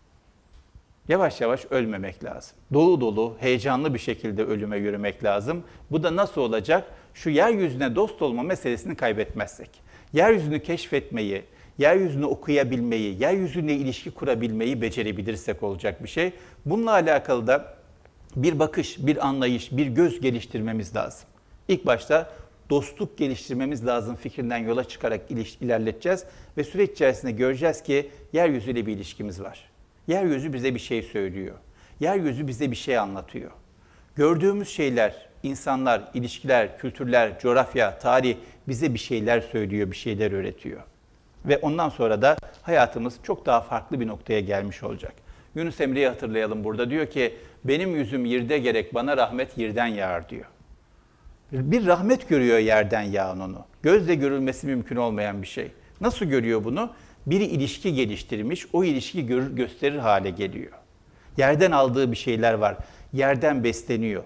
Yavaş yavaş ölmemek lazım. Dolu dolu, heyecanlı bir şekilde ölüme yürümek lazım. Bu da nasıl olacak? Şu yeryüzüne dost olma meselesini kaybetmezsek. Yeryüzünü keşfetmeyi, yeryüzünü okuyabilmeyi, yeryüzüne ilişki kurabilmeyi becerebilirsek olacak bir şey. Bununla alakalı da bir bakış, bir anlayış, bir göz geliştirmemiz lazım. İlk başta dostluk geliştirmemiz lazım fikrinden yola çıkarak ilerleteceğiz ve süreç içerisinde göreceğiz ki yeryüzüyle bir ilişkimiz var. Yeryüzü bize bir şey söylüyor. Yeryüzü bize bir şey anlatıyor. Gördüğümüz şeyler, insanlar, ilişkiler, kültürler, coğrafya, tarih bize bir şeyler söylüyor, bir şeyler öğretiyor. Ve ondan sonra da hayatımız çok daha farklı bir noktaya gelmiş olacak. Yunus Emre'yi hatırlayalım burada. Diyor ki benim yüzüm yirde gerek bana rahmet yerden yağar diyor. Bir rahmet görüyor yerden yağan onu. Gözle görülmesi mümkün olmayan bir şey. Nasıl görüyor bunu? Biri ilişki geliştirmiş, o ilişki görür, gösterir hale geliyor. Yerden aldığı bir şeyler var. Yerden besleniyor.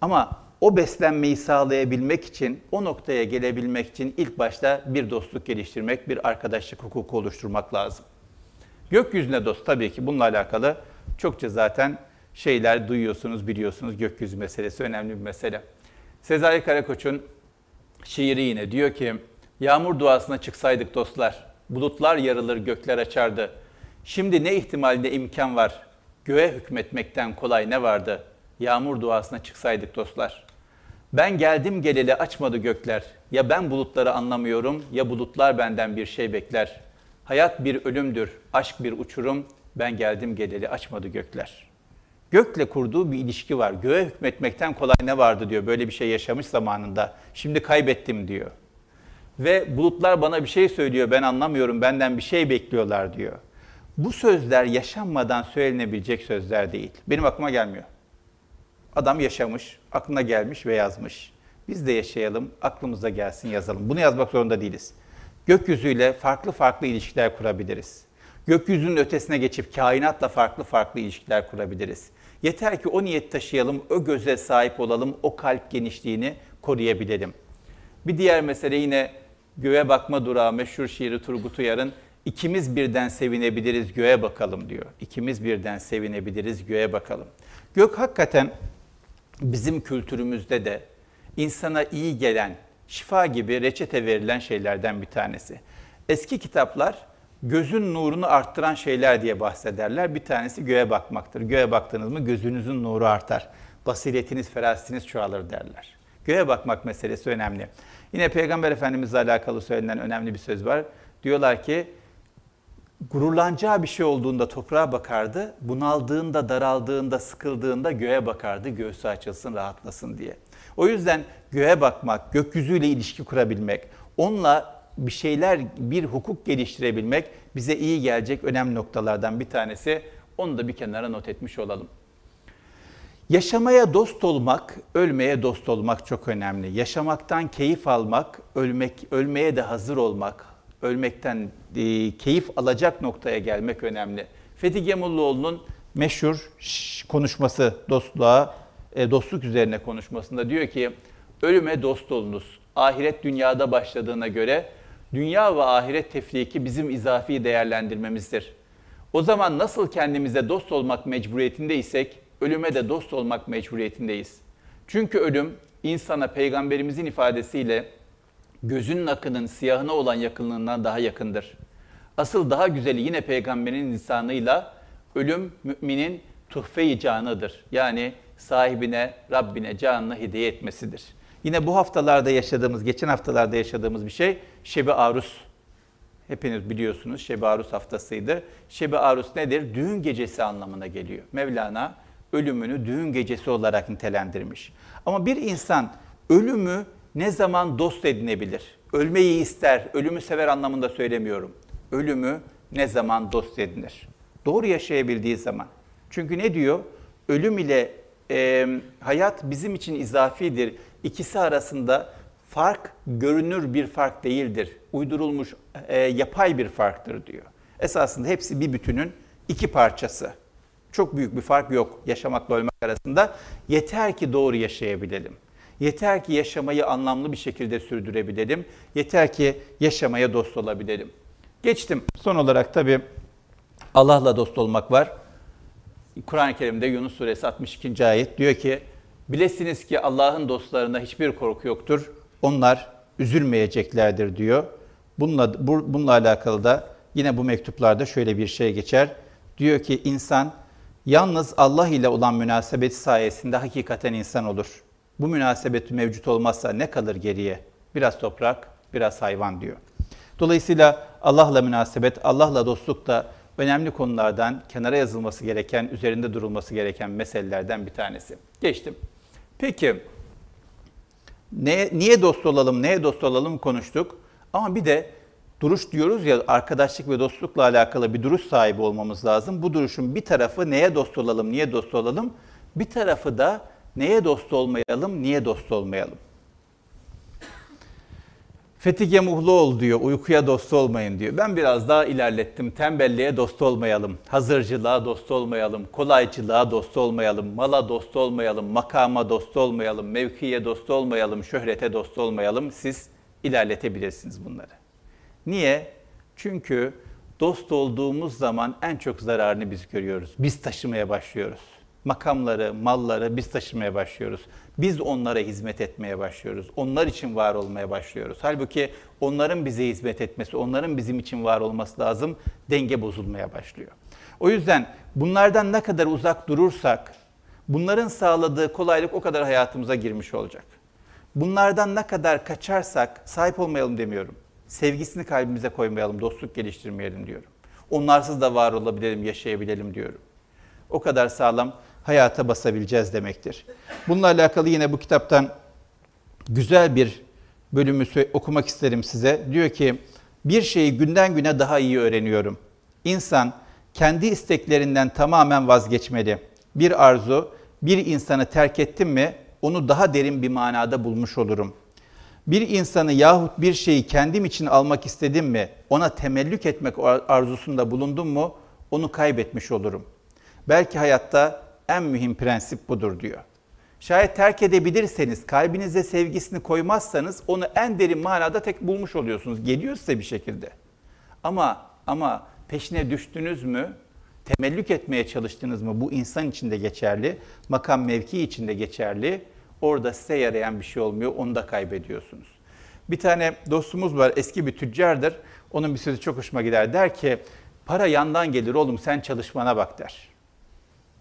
Ama o beslenmeyi sağlayabilmek için, o noktaya gelebilmek için ilk başta bir dostluk geliştirmek, bir arkadaşlık hukuku oluşturmak lazım. Gökyüzüne dost tabii ki bununla alakalı çokça zaten şeyler duyuyorsunuz, biliyorsunuz. Gökyüzü meselesi önemli bir mesele. Sezai Karakoç'un şiiri yine diyor ki, Yağmur duasına çıksaydık dostlar, bulutlar yarılır, gökler açardı. Şimdi ne ihtimal ne imkan var, göğe hükmetmekten kolay ne vardı? Yağmur duasına çıksaydık dostlar. Ben geldim geleli açmadı gökler. Ya ben bulutları anlamıyorum ya bulutlar benden bir şey bekler. Hayat bir ölümdür, aşk bir uçurum. Ben geldim geleli açmadı gökler. Gökle kurduğu bir ilişki var. Göğe hükmetmekten kolay ne vardı diyor. Böyle bir şey yaşamış zamanında. Şimdi kaybettim diyor. Ve bulutlar bana bir şey söylüyor. Ben anlamıyorum. Benden bir şey bekliyorlar diyor. Bu sözler yaşanmadan söylenebilecek sözler değil. Benim aklıma gelmiyor. Adam yaşamış, aklına gelmiş ve yazmış. Biz de yaşayalım, aklımıza gelsin yazalım. Bunu yazmak zorunda değiliz. Gökyüzüyle farklı farklı ilişkiler kurabiliriz. Gökyüzünün ötesine geçip kainatla farklı farklı ilişkiler kurabiliriz. Yeter ki o niyet taşıyalım, o göze sahip olalım, o kalp genişliğini koruyabilelim. Bir diğer mesele yine göğe bakma durağı meşhur şiiri Turgut Uyar'ın ikimiz birden sevinebiliriz göğe bakalım diyor. İkimiz birden sevinebiliriz göğe bakalım. Gök hakikaten bizim kültürümüzde de insana iyi gelen, şifa gibi reçete verilen şeylerden bir tanesi. Eski kitaplar gözün nurunu arttıran şeyler diye bahsederler. Bir tanesi göğe bakmaktır. Göğe baktınız mı gözünüzün nuru artar. Basiretiniz, ferasetiniz çoğalır derler. Göğe bakmak meselesi önemli. Yine Peygamber Efendimizle alakalı söylenen önemli bir söz var. Diyorlar ki gururlanacağı bir şey olduğunda toprağa bakardı, bunaldığında, daraldığında, sıkıldığında göğe bakardı, göğsü açılsın, rahatlasın diye. O yüzden göğe bakmak, gökyüzüyle ilişki kurabilmek, onunla bir şeyler, bir hukuk geliştirebilmek bize iyi gelecek önemli noktalardan bir tanesi. Onu da bir kenara not etmiş olalım. Yaşamaya dost olmak, ölmeye dost olmak çok önemli. Yaşamaktan keyif almak, ölmek, ölmeye de hazır olmak, ölmekten e, keyif alacak noktaya gelmek önemli. Fethi Gemulluoğlu'nun meşhur konuşması dostluğa, e, dostluk üzerine konuşmasında diyor ki, ölüme dost olunuz. Ahiret dünyada başladığına göre dünya ve ahiret tefriki bizim izafi değerlendirmemizdir. O zaman nasıl kendimize dost olmak mecburiyetindeysek, ölüme de dost olmak mecburiyetindeyiz. Çünkü ölüm insana peygamberimizin ifadesiyle gözünün akının siyahına olan yakınlığından daha yakındır. Asıl daha güzeli yine peygamberin lisanıyla ölüm müminin tuhfe-i canıdır. Yani sahibine, Rabbine canını hediye etmesidir. Yine bu haftalarda yaşadığımız, geçen haftalarda yaşadığımız bir şey Şebi Arus. Hepiniz biliyorsunuz Şebi Arus haftasıydı. Şebi Arus nedir? Düğün gecesi anlamına geliyor. Mevlana ölümünü düğün gecesi olarak nitelendirmiş. Ama bir insan ölümü ne zaman dost edinebilir? Ölmeyi ister, ölümü sever anlamında söylemiyorum. Ölümü ne zaman dost edinir? Doğru yaşayabildiği zaman. Çünkü ne diyor? Ölüm ile e, hayat bizim için izafidir. İkisi arasında fark görünür bir fark değildir. Uydurulmuş e, yapay bir farktır diyor. Esasında hepsi bir bütünün iki parçası. Çok büyük bir fark yok yaşamakla ölmek arasında. Yeter ki doğru yaşayabilelim. Yeter ki yaşamayı anlamlı bir şekilde sürdürebilelim. Yeter ki yaşamaya dost olabilelim. Geçtim. Son olarak tabii Allah'la dost olmak var. Kur'an-ı Kerim'de Yunus Suresi 62. ayet diyor ki Bilesiniz ki Allah'ın dostlarına hiçbir korku yoktur. Onlar üzülmeyeceklerdir diyor. Bununla, bu, bununla alakalı da yine bu mektuplarda şöyle bir şey geçer. Diyor ki insan yalnız Allah ile olan münasebeti sayesinde hakikaten insan olur. Bu münasebet mevcut olmazsa ne kalır geriye? Biraz toprak, biraz hayvan diyor. Dolayısıyla Allah'la münasebet, Allah'la dostluk da önemli konulardan, kenara yazılması gereken, üzerinde durulması gereken meselelerden bir tanesi. Geçtim. Peki, ne, niye dost olalım, neye dost olalım konuştuk. Ama bir de duruş diyoruz ya, arkadaşlık ve dostlukla alakalı bir duruş sahibi olmamız lazım. Bu duruşun bir tarafı neye dost olalım, niye dost olalım? Bir tarafı da neye dost olmayalım, niye dost olmayalım? Fetike muhlu ol diyor, uykuya dost olmayın diyor. Ben biraz daha ilerlettim. Tembelliğe dost olmayalım, hazırcılığa dost olmayalım, kolaycılığa dost olmayalım, mala dost olmayalım, makama dost olmayalım, mevkiye dost olmayalım, şöhrete dost olmayalım. Siz ilerletebilirsiniz bunları. Niye? Çünkü dost olduğumuz zaman en çok zararını biz görüyoruz. Biz taşımaya başlıyoruz. Makamları, malları biz taşımaya başlıyoruz. Biz onlara hizmet etmeye başlıyoruz. Onlar için var olmaya başlıyoruz. Halbuki onların bize hizmet etmesi, onların bizim için var olması lazım. Denge bozulmaya başlıyor. O yüzden bunlardan ne kadar uzak durursak, bunların sağladığı kolaylık o kadar hayatımıza girmiş olacak. Bunlardan ne kadar kaçarsak sahip olmayalım demiyorum. Sevgisini kalbimize koymayalım, dostluk geliştirmeyelim diyorum. Onlarsız da var olabilelim, yaşayabilelim diyorum. O kadar sağlam hayata basabileceğiz demektir. Bununla alakalı yine bu kitaptan güzel bir bölümü okumak isterim size. Diyor ki, bir şeyi günden güne daha iyi öğreniyorum. İnsan kendi isteklerinden tamamen vazgeçmeli. Bir arzu, bir insanı terk ettim mi onu daha derin bir manada bulmuş olurum. Bir insanı yahut bir şeyi kendim için almak istedim mi, ona temellük etmek arzusunda bulundum mu, onu kaybetmiş olurum. Belki hayatta en mühim prensip budur diyor. Şayet terk edebilirseniz, kalbinize sevgisini koymazsanız onu en derin manada tek bulmuş oluyorsunuz. Geliyor size bir şekilde. Ama ama peşine düştünüz mü, temellük etmeye çalıştınız mı bu insan için de geçerli, makam mevki için de geçerli. Orada size yarayan bir şey olmuyor, onu da kaybediyorsunuz. Bir tane dostumuz var, eski bir tüccardır. Onun bir sözü çok hoşuma gider. Der ki, para yandan gelir oğlum sen çalışmana bak der.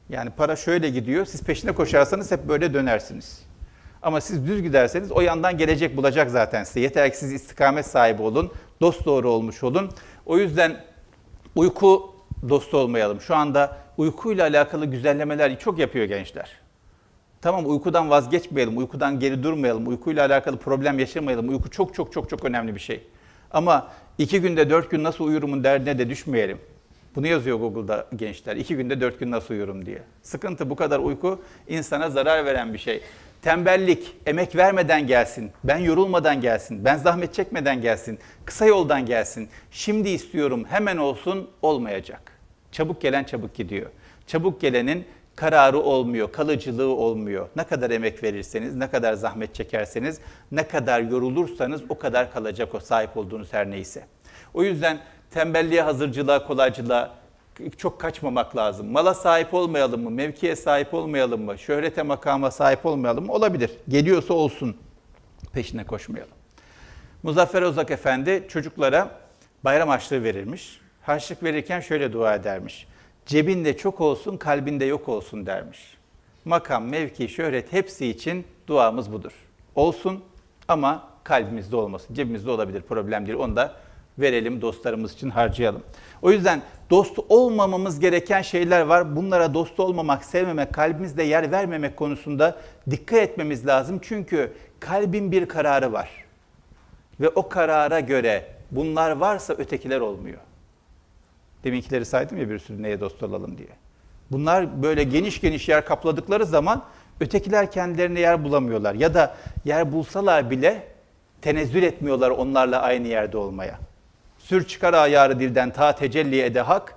Yani para şöyle gidiyor, siz peşine koşarsanız hep böyle dönersiniz. Ama siz düz giderseniz o yandan gelecek bulacak zaten size. Yeter ki siz istikamet sahibi olun, dost doğru olmuş olun. O yüzden uyku dostu olmayalım. Şu anda uykuyla alakalı güzellemeler çok yapıyor gençler. Tamam uykudan vazgeçmeyelim, uykudan geri durmayalım, uykuyla alakalı problem yaşamayalım. Uyku çok çok çok çok önemli bir şey. Ama iki günde dört gün nasıl uyurumun derdine de düşmeyelim. Bunu yazıyor Google'da gençler. İki günde dört gün nasıl uyurum diye. Sıkıntı bu kadar uyku insana zarar veren bir şey. Tembellik, emek vermeden gelsin, ben yorulmadan gelsin, ben zahmet çekmeden gelsin, kısa yoldan gelsin, şimdi istiyorum hemen olsun olmayacak. Çabuk gelen çabuk gidiyor. Çabuk gelenin kararı olmuyor, kalıcılığı olmuyor. Ne kadar emek verirseniz, ne kadar zahmet çekerseniz, ne kadar yorulursanız o kadar kalacak o sahip olduğunuz her neyse. O yüzden tembelliğe, hazırcılığa, kolaycılığa çok kaçmamak lazım. Mala sahip olmayalım mı? Mevkiye sahip olmayalım mı? Şöhrete, makama sahip olmayalım mı? Olabilir. Geliyorsa olsun. Peşine koşmayalım. Muzaffer Ozak Efendi çocuklara bayram harçlığı verirmiş. Harçlık verirken şöyle dua edermiş. Cebinde çok olsun, kalbinde yok olsun dermiş. Makam, mevki, şöhret hepsi için duamız budur. Olsun ama kalbimizde olmasın. Cebimizde olabilir, problem değil. Onu da verelim, dostlarımız için harcayalım. O yüzden dost olmamamız gereken şeyler var. Bunlara dost olmamak, sevmemek, kalbimizde yer vermemek konusunda dikkat etmemiz lazım. Çünkü Kalbin bir kararı var. Ve o karara göre bunlar varsa ötekiler olmuyor. Deminkileri saydım ya bir sürü neye dost olalım diye. Bunlar böyle geniş geniş yer kapladıkları zaman ötekiler kendilerine yer bulamıyorlar. Ya da yer bulsalar bile tenezzül etmiyorlar onlarla aynı yerde olmaya. Sür çıkar ayarı dilden ta tecelli ede hak,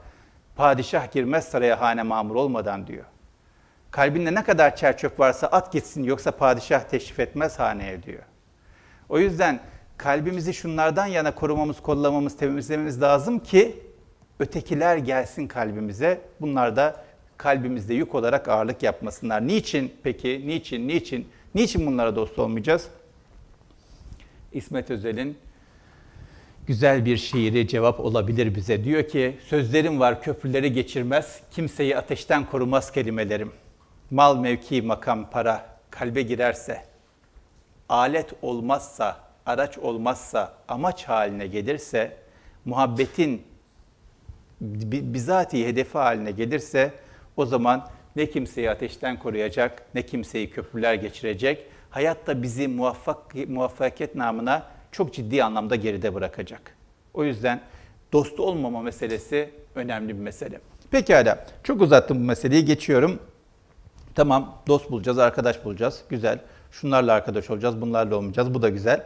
padişah girmez saraya hane mamur olmadan diyor. Kalbinde ne kadar çerçöp varsa at gitsin yoksa padişah teşrif etmez haneye diyor. O yüzden kalbimizi şunlardan yana korumamız, kollamamız, temizlememiz lazım ki ötekiler gelsin kalbimize. Bunlar da kalbimizde yük olarak ağırlık yapmasınlar. Niçin peki? Niçin? Niçin? Niçin bunlara dost olmayacağız? İsmet Özel'in güzel bir şiiri cevap olabilir bize. Diyor ki, sözlerim var köprüleri geçirmez, kimseyi ateşten korumaz kelimelerim. Mal, mevki, makam, para kalbe girerse, alet olmazsa, araç olmazsa, amaç haline gelirse, muhabbetin bizatihi hedefi haline gelirse, o zaman ne kimseyi ateşten koruyacak, ne kimseyi köprüler geçirecek. Hayatta bizi muvaffak, muvaffakiyet namına çok ciddi anlamda geride bırakacak. O yüzden dostu olmama meselesi önemli bir mesele. Pekala, çok uzattım bu meseleyi, geçiyorum. Tamam, dost bulacağız, arkadaş bulacağız, güzel. Şunlarla arkadaş olacağız, bunlarla olmayacağız, bu da güzel.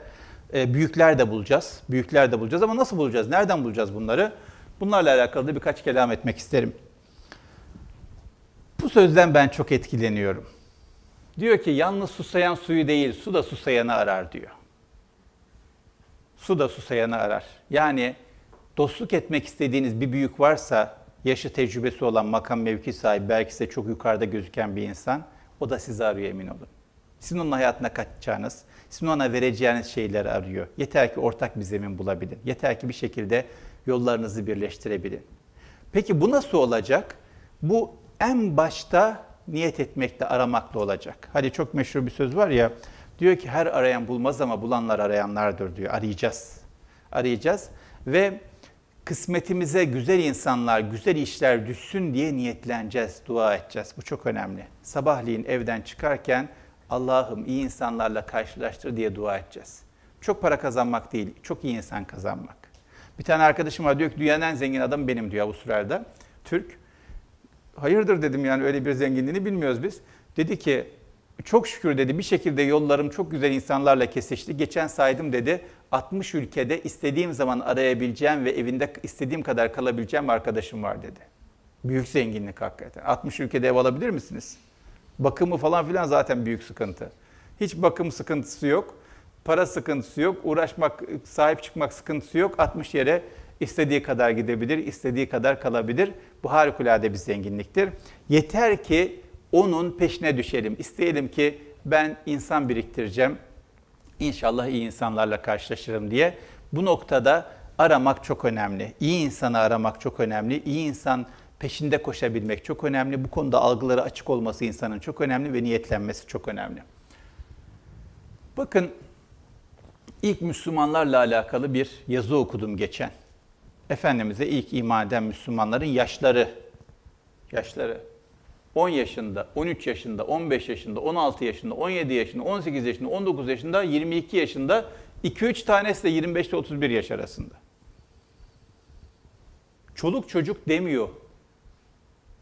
E, büyükler de bulacağız, büyükler de bulacağız ama nasıl bulacağız, nereden bulacağız bunları? Bunlarla alakalı da birkaç kelam etmek isterim. Bu sözden ben çok etkileniyorum. Diyor ki yalnız susayan suyu değil, su da susayanı arar diyor. Su da susayanı arar. Yani dostluk etmek istediğiniz bir büyük varsa, yaşı tecrübesi olan makam mevki sahibi, belki size çok yukarıda gözüken bir insan, o da sizi arıyor emin olun. Sizin onun hayatına kaçacağınız, sizin ona vereceğiniz şeyleri arıyor. Yeter ki ortak bir zemin bulabilin. Yeter ki bir şekilde yollarınızı birleştirebilin. Peki bu nasıl olacak? Bu en başta niyet etmekle, aramakla olacak. Hadi çok meşhur bir söz var ya, diyor ki her arayan bulmaz ama bulanlar arayanlardır diyor. Arayacağız. Arayacağız ve kısmetimize güzel insanlar, güzel işler düşsün diye niyetleneceğiz, dua edeceğiz. Bu çok önemli. Sabahleyin evden çıkarken Allah'ım iyi insanlarla karşılaştır diye dua edeceğiz. Çok para kazanmak değil, çok iyi insan kazanmak. Bir tane arkadaşım var diyor ki dünyanın en zengin adamı benim diyor Avustralya'da. Türk. Hayırdır dedim yani öyle bir zenginliğini bilmiyoruz biz. Dedi ki çok şükür dedi bir şekilde yollarım çok güzel insanlarla kesişti. Geçen saydım dedi 60 ülkede istediğim zaman arayabileceğim ve evinde istediğim kadar kalabileceğim arkadaşım var dedi. Büyük zenginlik hakikaten. 60 ülkede ev alabilir misiniz? Bakımı falan filan zaten büyük sıkıntı. Hiç bakım sıkıntısı yok. Para sıkıntısı yok. Uğraşmak, sahip çıkmak sıkıntısı yok. 60 yere istediği kadar gidebilir, istediği kadar kalabilir. Bu harikulade bir zenginliktir. Yeter ki onun peşine düşelim. İsteyelim ki ben insan biriktireceğim. İnşallah iyi insanlarla karşılaşırım diye. Bu noktada aramak çok önemli. İyi insanı aramak çok önemli. İyi insan peşinde koşabilmek çok önemli. Bu konuda algıları açık olması insanın çok önemli ve niyetlenmesi çok önemli. Bakın ilk Müslümanlarla alakalı bir yazı okudum geçen. Efendimiz'e ilk iman eden Müslümanların yaşları, yaşları 10 yaşında, 13 yaşında, 15 yaşında, 16 yaşında, 17 yaşında, 18 yaşında, 19 yaşında, 22 yaşında, 2-3 tanesi de 25 ile 31 yaş arasında. Çoluk çocuk demiyor.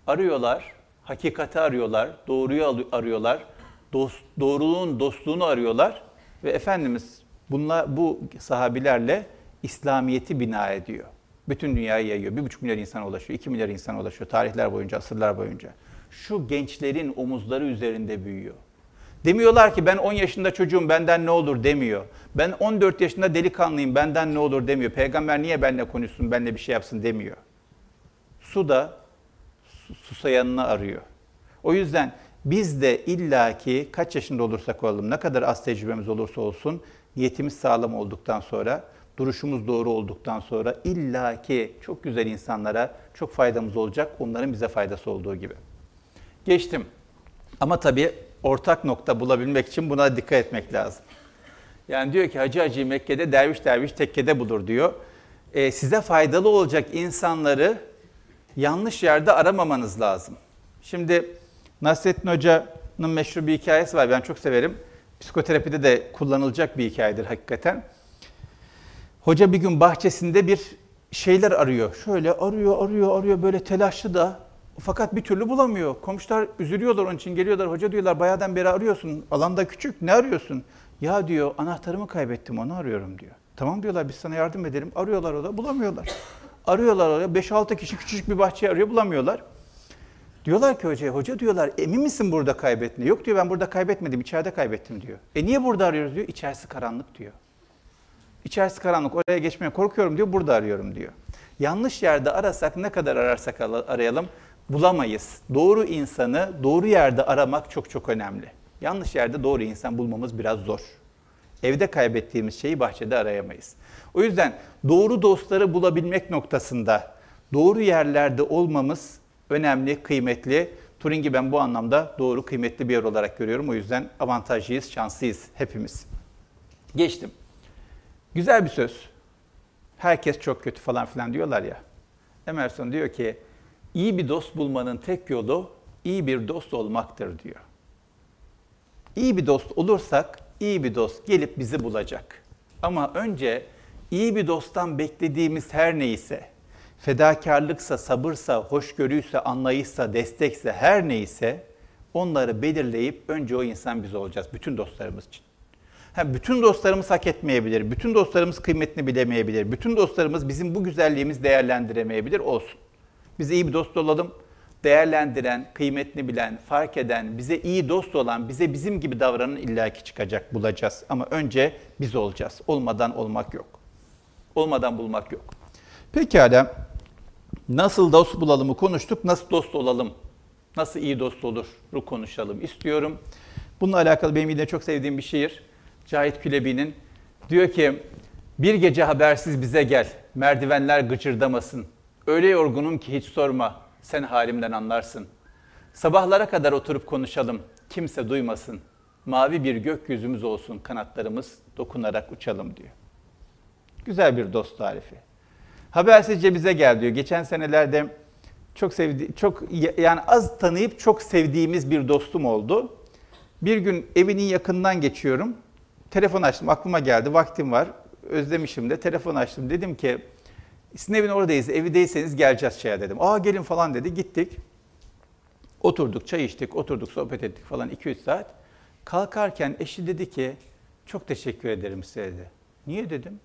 Arıyorlar, hakikati arıyorlar, doğruyu arıyorlar, dost, doğruluğun dostluğunu arıyorlar ve Efendimiz bunlar, bu sahabilerle İslamiyet'i bina ediyor. Bütün dünyayı yayıyor. Bir buçuk milyar insan ulaşıyor, iki milyar insan ulaşıyor tarihler boyunca, asırlar boyunca. Şu gençlerin omuzları üzerinde büyüyor. Demiyorlar ki ben 10 yaşında çocuğum benden ne olur demiyor. Ben 14 yaşında delikanlıyım benden ne olur demiyor. Peygamber niye benimle konuşsun, benimle bir şey yapsın demiyor. Su da susayanını arıyor. O yüzden biz de illaki kaç yaşında olursak olalım, ne kadar az tecrübemiz olursa olsun, niyetimiz sağlam olduktan sonra, duruşumuz doğru olduktan sonra illaki çok güzel insanlara çok faydamız olacak, onların bize faydası olduğu gibi. Geçtim. Ama tabii ortak nokta bulabilmek için buna dikkat etmek lazım. Yani diyor ki Hacı Hacı Mekke'de derviş derviş tekkede bulur diyor. Ee, size faydalı olacak insanları yanlış yerde aramamanız lazım. Şimdi Nasrettin Hoca'nın meşhur bir hikayesi var. Ben çok severim. psikoterapide de kullanılacak bir hikayedir hakikaten. Hoca bir gün bahçesinde bir şeyler arıyor. Şöyle arıyor, arıyor, arıyor böyle telaşlı da fakat bir türlü bulamıyor. Komşular üzülüyorlar onun için geliyorlar. Hoca diyorlar bayağıdan beri arıyorsun. Alanda küçük ne arıyorsun? Ya diyor anahtarımı kaybettim onu arıyorum diyor. Tamam diyorlar biz sana yardım edelim. Arıyorlar o da bulamıyorlar. Arıyorlar oraya 5-6 kişi küçücük bir bahçe arıyor bulamıyorlar. Diyorlar ki hocaya, hoca diyorlar emin misin burada kaybettiğini? Yok diyor ben burada kaybetmedim, içeride kaybettim diyor. E niye burada arıyoruz diyor, içerisi karanlık diyor. İçerisi karanlık, oraya geçmeye korkuyorum diyor, burada arıyorum diyor. Yanlış yerde arasak, ne kadar ararsak arayalım, bulamayız. Doğru insanı doğru yerde aramak çok çok önemli. Yanlış yerde doğru insan bulmamız biraz zor. Evde kaybettiğimiz şeyi bahçede arayamayız. O yüzden doğru dostları bulabilmek noktasında doğru yerlerde olmamız önemli, kıymetli. Turing'i ben bu anlamda doğru, kıymetli bir yer olarak görüyorum. O yüzden avantajlıyız, şanslıyız hepimiz. Geçtim. Güzel bir söz. Herkes çok kötü falan filan diyorlar ya. Emerson diyor ki, iyi bir dost bulmanın tek yolu iyi bir dost olmaktır diyor. İyi bir dost olursak iyi bir dost gelip bizi bulacak. Ama önce iyi bir dosttan beklediğimiz her neyse, fedakarlıksa, sabırsa, hoşgörüyse, anlayışsa, destekse, her neyse onları belirleyip önce o insan biz olacağız bütün dostlarımız için. Ha, bütün dostlarımız hak etmeyebilir, bütün dostlarımız kıymetini bilemeyebilir, bütün dostlarımız bizim bu güzelliğimizi değerlendiremeyebilir, olsun. Biz iyi bir dost olalım, değerlendiren, kıymetini bilen, fark eden, bize iyi dost olan, bize bizim gibi davranan illaki çıkacak, bulacağız. Ama önce biz olacağız. Olmadan olmak yok. Olmadan bulmak yok. Pekala, nasıl dost bulalımı konuştuk, nasıl dost olalım, nasıl iyi dost olur konuşalım istiyorum. Bununla alakalı benim yine çok sevdiğim bir şiir. Cahit Külebi'nin diyor ki, bir gece habersiz bize gel, merdivenler gıcırdamasın. Öyle yorgunum ki hiç sorma, sen halimden anlarsın. Sabahlara kadar oturup konuşalım, kimse duymasın. Mavi bir gökyüzümüz olsun, kanatlarımız dokunarak uçalım diyor. Güzel bir dost tarifi. Habersizce bize gel diyor. Geçen senelerde çok sevdi, çok yani az tanıyıp çok sevdiğimiz bir dostum oldu. Bir gün evinin yakından geçiyorum. Telefon açtım, aklıma geldi, vaktim var. Özlemişim de telefon açtım. Dedim ki sizin evin oradayız, evi değilseniz geleceğiz çaya dedim. Aa gelin falan dedi, gittik. Oturduk, çay içtik, oturduk, sohbet ettik falan 2-3 saat. Kalkarken eşi dedi ki, çok teşekkür ederim size dedi. Niye dedim?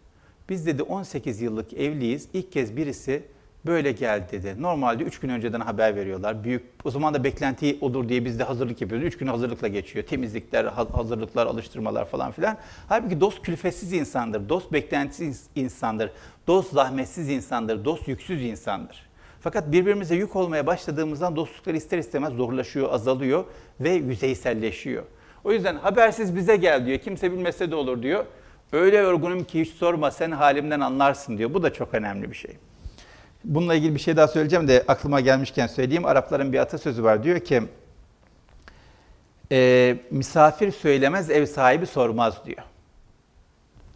Biz dedi 18 yıllık evliyiz. İlk kez birisi böyle geldi dedi. Normalde 3 gün önceden haber veriyorlar. Büyük o zaman da beklenti olur diye biz de hazırlık yapıyoruz. 3 gün hazırlıkla geçiyor. Temizlikler, hazırlıklar, alıştırmalar falan filan. Halbuki dost külfetsiz insandır. Dost beklentisiz insandır. Dost zahmetsiz insandır. Dost yüksüz insandır. Fakat birbirimize yük olmaya başladığımızdan dostluklar ister istemez zorlaşıyor, azalıyor ve yüzeyselleşiyor. O yüzden habersiz bize gel diyor. Kimse bilmese de olur diyor. Öyle yorgunum ki hiç sorma sen halimden anlarsın diyor. Bu da çok önemli bir şey. Bununla ilgili bir şey daha söyleyeceğim de aklıma gelmişken söyleyeyim. Arapların bir atasözü var. Diyor ki e, misafir söylemez ev sahibi sormaz diyor.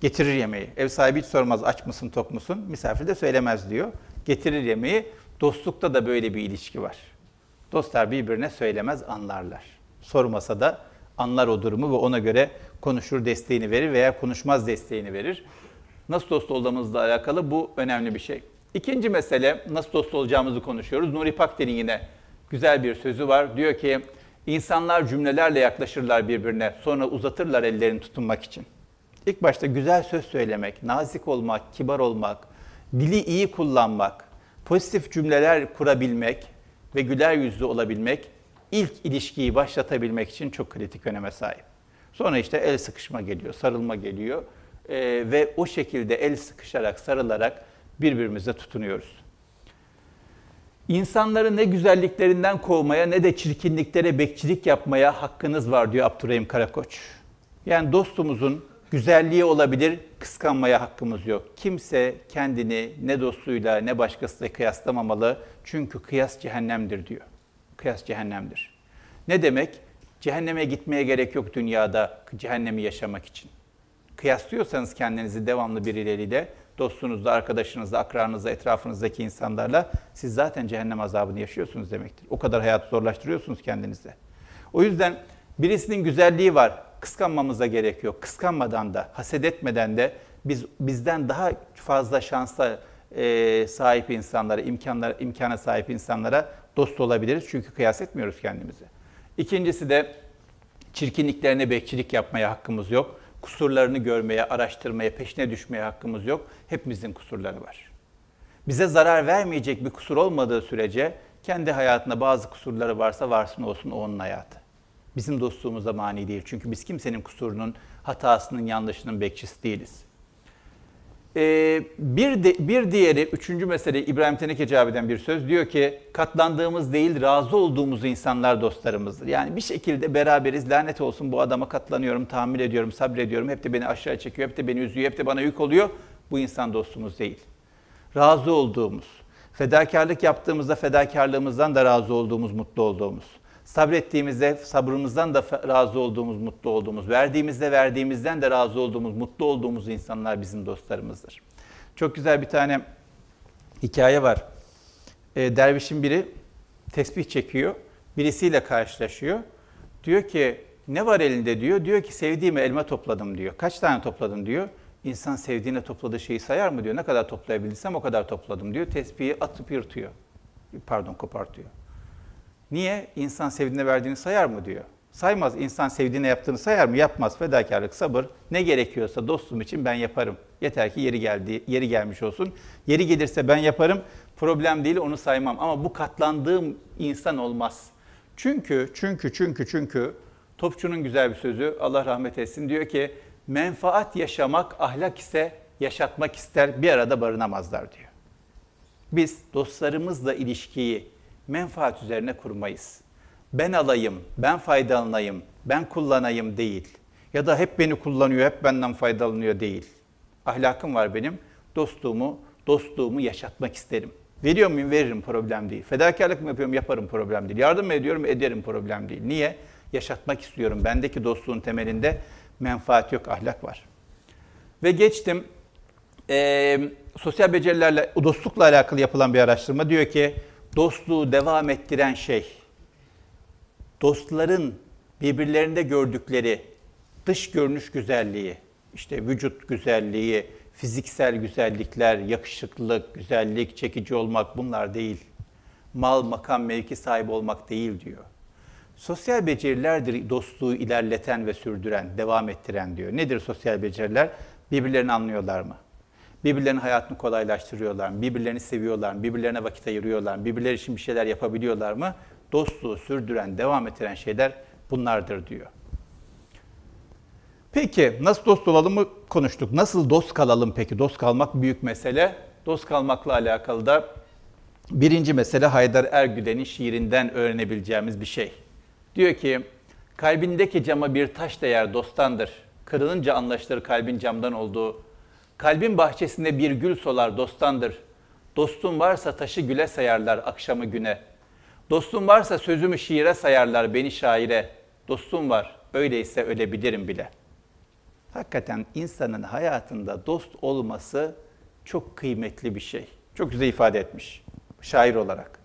Getirir yemeği. Ev sahibi hiç sormaz aç mısın tok musun? Misafir de söylemez diyor. Getirir yemeği. Dostlukta da böyle bir ilişki var. Dostlar birbirine söylemez anlarlar. Sormasa da anlar o durumu ve ona göre konuşur desteğini verir veya konuşmaz desteğini verir. Nasıl dost olduğumuzla alakalı bu önemli bir şey. İkinci mesele nasıl dost olacağımızı konuşuyoruz. Nuri Pakder'in yine güzel bir sözü var. Diyor ki insanlar cümlelerle yaklaşırlar birbirine sonra uzatırlar ellerini tutunmak için. İlk başta güzel söz söylemek, nazik olmak, kibar olmak, dili iyi kullanmak, pozitif cümleler kurabilmek ve güler yüzlü olabilmek ilk ilişkiyi başlatabilmek için çok kritik öneme sahip. Sonra işte el sıkışma geliyor, sarılma geliyor ee, ve o şekilde el sıkışarak, sarılarak birbirimize tutunuyoruz. İnsanları ne güzelliklerinden kovmaya ne de çirkinliklere bekçilik yapmaya hakkınız var diyor Abdurrahim Karakoç. Yani dostumuzun güzelliği olabilir, kıskanmaya hakkımız yok. Kimse kendini ne dostuyla ne başkasıyla kıyaslamamalı. Çünkü kıyas cehennemdir diyor. Kıyas cehennemdir. Ne demek? Cehenneme gitmeye gerek yok dünyada cehennemi yaşamak için. Kıyaslıyorsanız kendinizi devamlı birileriyle, dostunuzla, arkadaşınızla, akranınızla, etrafınızdaki insanlarla siz zaten cehennem azabını yaşıyorsunuz demektir. O kadar hayatı zorlaştırıyorsunuz kendinize. O yüzden birisinin güzelliği var, kıskanmamıza gerek yok. Kıskanmadan da, haset etmeden de biz bizden daha fazla şansa e, sahip insanlara, imkanlar, imkana sahip insanlara dost olabiliriz. Çünkü kıyas etmiyoruz kendimizi. İkincisi de çirkinliklerine bekçilik yapmaya hakkımız yok. Kusurlarını görmeye, araştırmaya, peşine düşmeye hakkımız yok. Hepimizin kusurları var. Bize zarar vermeyecek bir kusur olmadığı sürece kendi hayatında bazı kusurları varsa varsın olsun o onun hayatı. Bizim dostluğumuza mani değil. Çünkü biz kimsenin kusurunun, hatasının, yanlışının bekçisi değiliz. Ee, bir, de, bir diğeri, üçüncü mesele İbrahim Teneke abiden bir söz. Diyor ki katlandığımız değil razı olduğumuz insanlar dostlarımızdır. Yani bir şekilde beraberiz lanet olsun bu adama katlanıyorum, tahammül ediyorum, sabrediyorum. Hep de beni aşağı çekiyor, hep de beni üzüyor, hep de bana yük oluyor. Bu insan dostumuz değil. Razı olduğumuz, fedakarlık yaptığımızda fedakarlığımızdan da razı olduğumuz, mutlu olduğumuz. Sabrettiğimizde sabrımızdan da razı olduğumuz, mutlu olduğumuz, verdiğimizde verdiğimizden de razı olduğumuz, mutlu olduğumuz insanlar bizim dostlarımızdır. Çok güzel bir tane hikaye var. E, dervişin biri tesbih çekiyor, birisiyle karşılaşıyor. Diyor ki ne var elinde diyor. Diyor ki sevdiğim elma topladım diyor. Kaç tane topladın diyor. İnsan sevdiğine topladığı şeyi sayar mı diyor. Ne kadar toplayabildiysem o kadar topladım diyor. Tesbihi atıp yırtıyor. Pardon kopartıyor. Niye? İnsan sevdiğine verdiğini sayar mı diyor. Saymaz. İnsan sevdiğine yaptığını sayar mı? Yapmaz. Fedakarlık, sabır. Ne gerekiyorsa dostum için ben yaparım. Yeter ki yeri geldi, yeri gelmiş olsun. Yeri gelirse ben yaparım. Problem değil onu saymam. Ama bu katlandığım insan olmaz. Çünkü, çünkü, çünkü, çünkü Topçu'nun güzel bir sözü Allah rahmet etsin diyor ki menfaat yaşamak ahlak ise yaşatmak ister bir arada barınamazlar diyor. Biz dostlarımızla ilişkiyi menfaat üzerine kurmayız. Ben alayım, ben faydalanayım, ben kullanayım değil. Ya da hep beni kullanıyor, hep benden faydalanıyor değil. Ahlakım var benim. Dostluğumu, dostluğumu yaşatmak isterim. Veriyor muyum? Veririm problem değil. Fedakarlık mı yapıyorum? Yaparım problem değil. Yardım mı ediyorum? Ederim problem değil. Niye? Yaşatmak istiyorum. Bendeki dostluğun temelinde menfaat yok, ahlak var. Ve geçtim. Ee, sosyal becerilerle, dostlukla alakalı yapılan bir araştırma diyor ki dostluğu devam ettiren şey dostların birbirlerinde gördükleri dış görünüş güzelliği, işte vücut güzelliği, fiziksel güzellikler, yakışıklılık, güzellik, çekici olmak bunlar değil. Mal, makam, mevki sahibi olmak değil diyor. Sosyal becerilerdir dostluğu ilerleten ve sürdüren, devam ettiren diyor. Nedir sosyal beceriler? Birbirlerini anlıyorlar mı? Birbirlerinin hayatını kolaylaştırıyorlar mı? Birbirlerini seviyorlar mı? Birbirlerine vakit ayırıyorlar mı? Birbirleri için bir şeyler yapabiliyorlar mı? Dostluğu sürdüren, devam ettiren şeyler bunlardır diyor. Peki nasıl dost olalım mı konuştuk. Nasıl dost kalalım peki? Dost kalmak büyük mesele. Dost kalmakla alakalı da birinci mesele Haydar Ergüden'in şiirinden öğrenebileceğimiz bir şey. Diyor ki, kalbindeki cama bir taş değer dostandır. Kırılınca anlaşılır kalbin camdan olduğu. Kalbin bahçesinde bir gül solar dostandır. Dostun varsa taşı güle sayarlar akşamı güne. Dostum varsa sözümü şiire sayarlar beni şaire. Dostum var, öyleyse ölebilirim bile. Hakikaten insanın hayatında dost olması çok kıymetli bir şey. Çok güzel ifade etmiş şair olarak.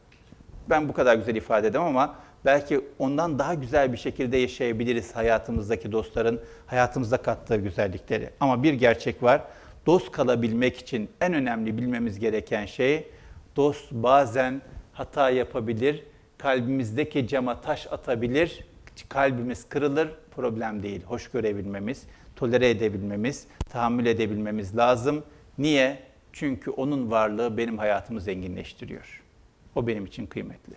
Ben bu kadar güzel ifade edemem ama belki ondan daha güzel bir şekilde yaşayabiliriz hayatımızdaki dostların hayatımıza kattığı güzellikleri. Ama bir gerçek var. Dost kalabilmek için en önemli bilmemiz gereken şey dost bazen hata yapabilir, kalbimizdeki cama taş atabilir, kalbimiz kırılır, problem değil. Hoş görebilmemiz, tolere edebilmemiz, tahammül edebilmemiz lazım. Niye? Çünkü onun varlığı benim hayatımı zenginleştiriyor. O benim için kıymetli.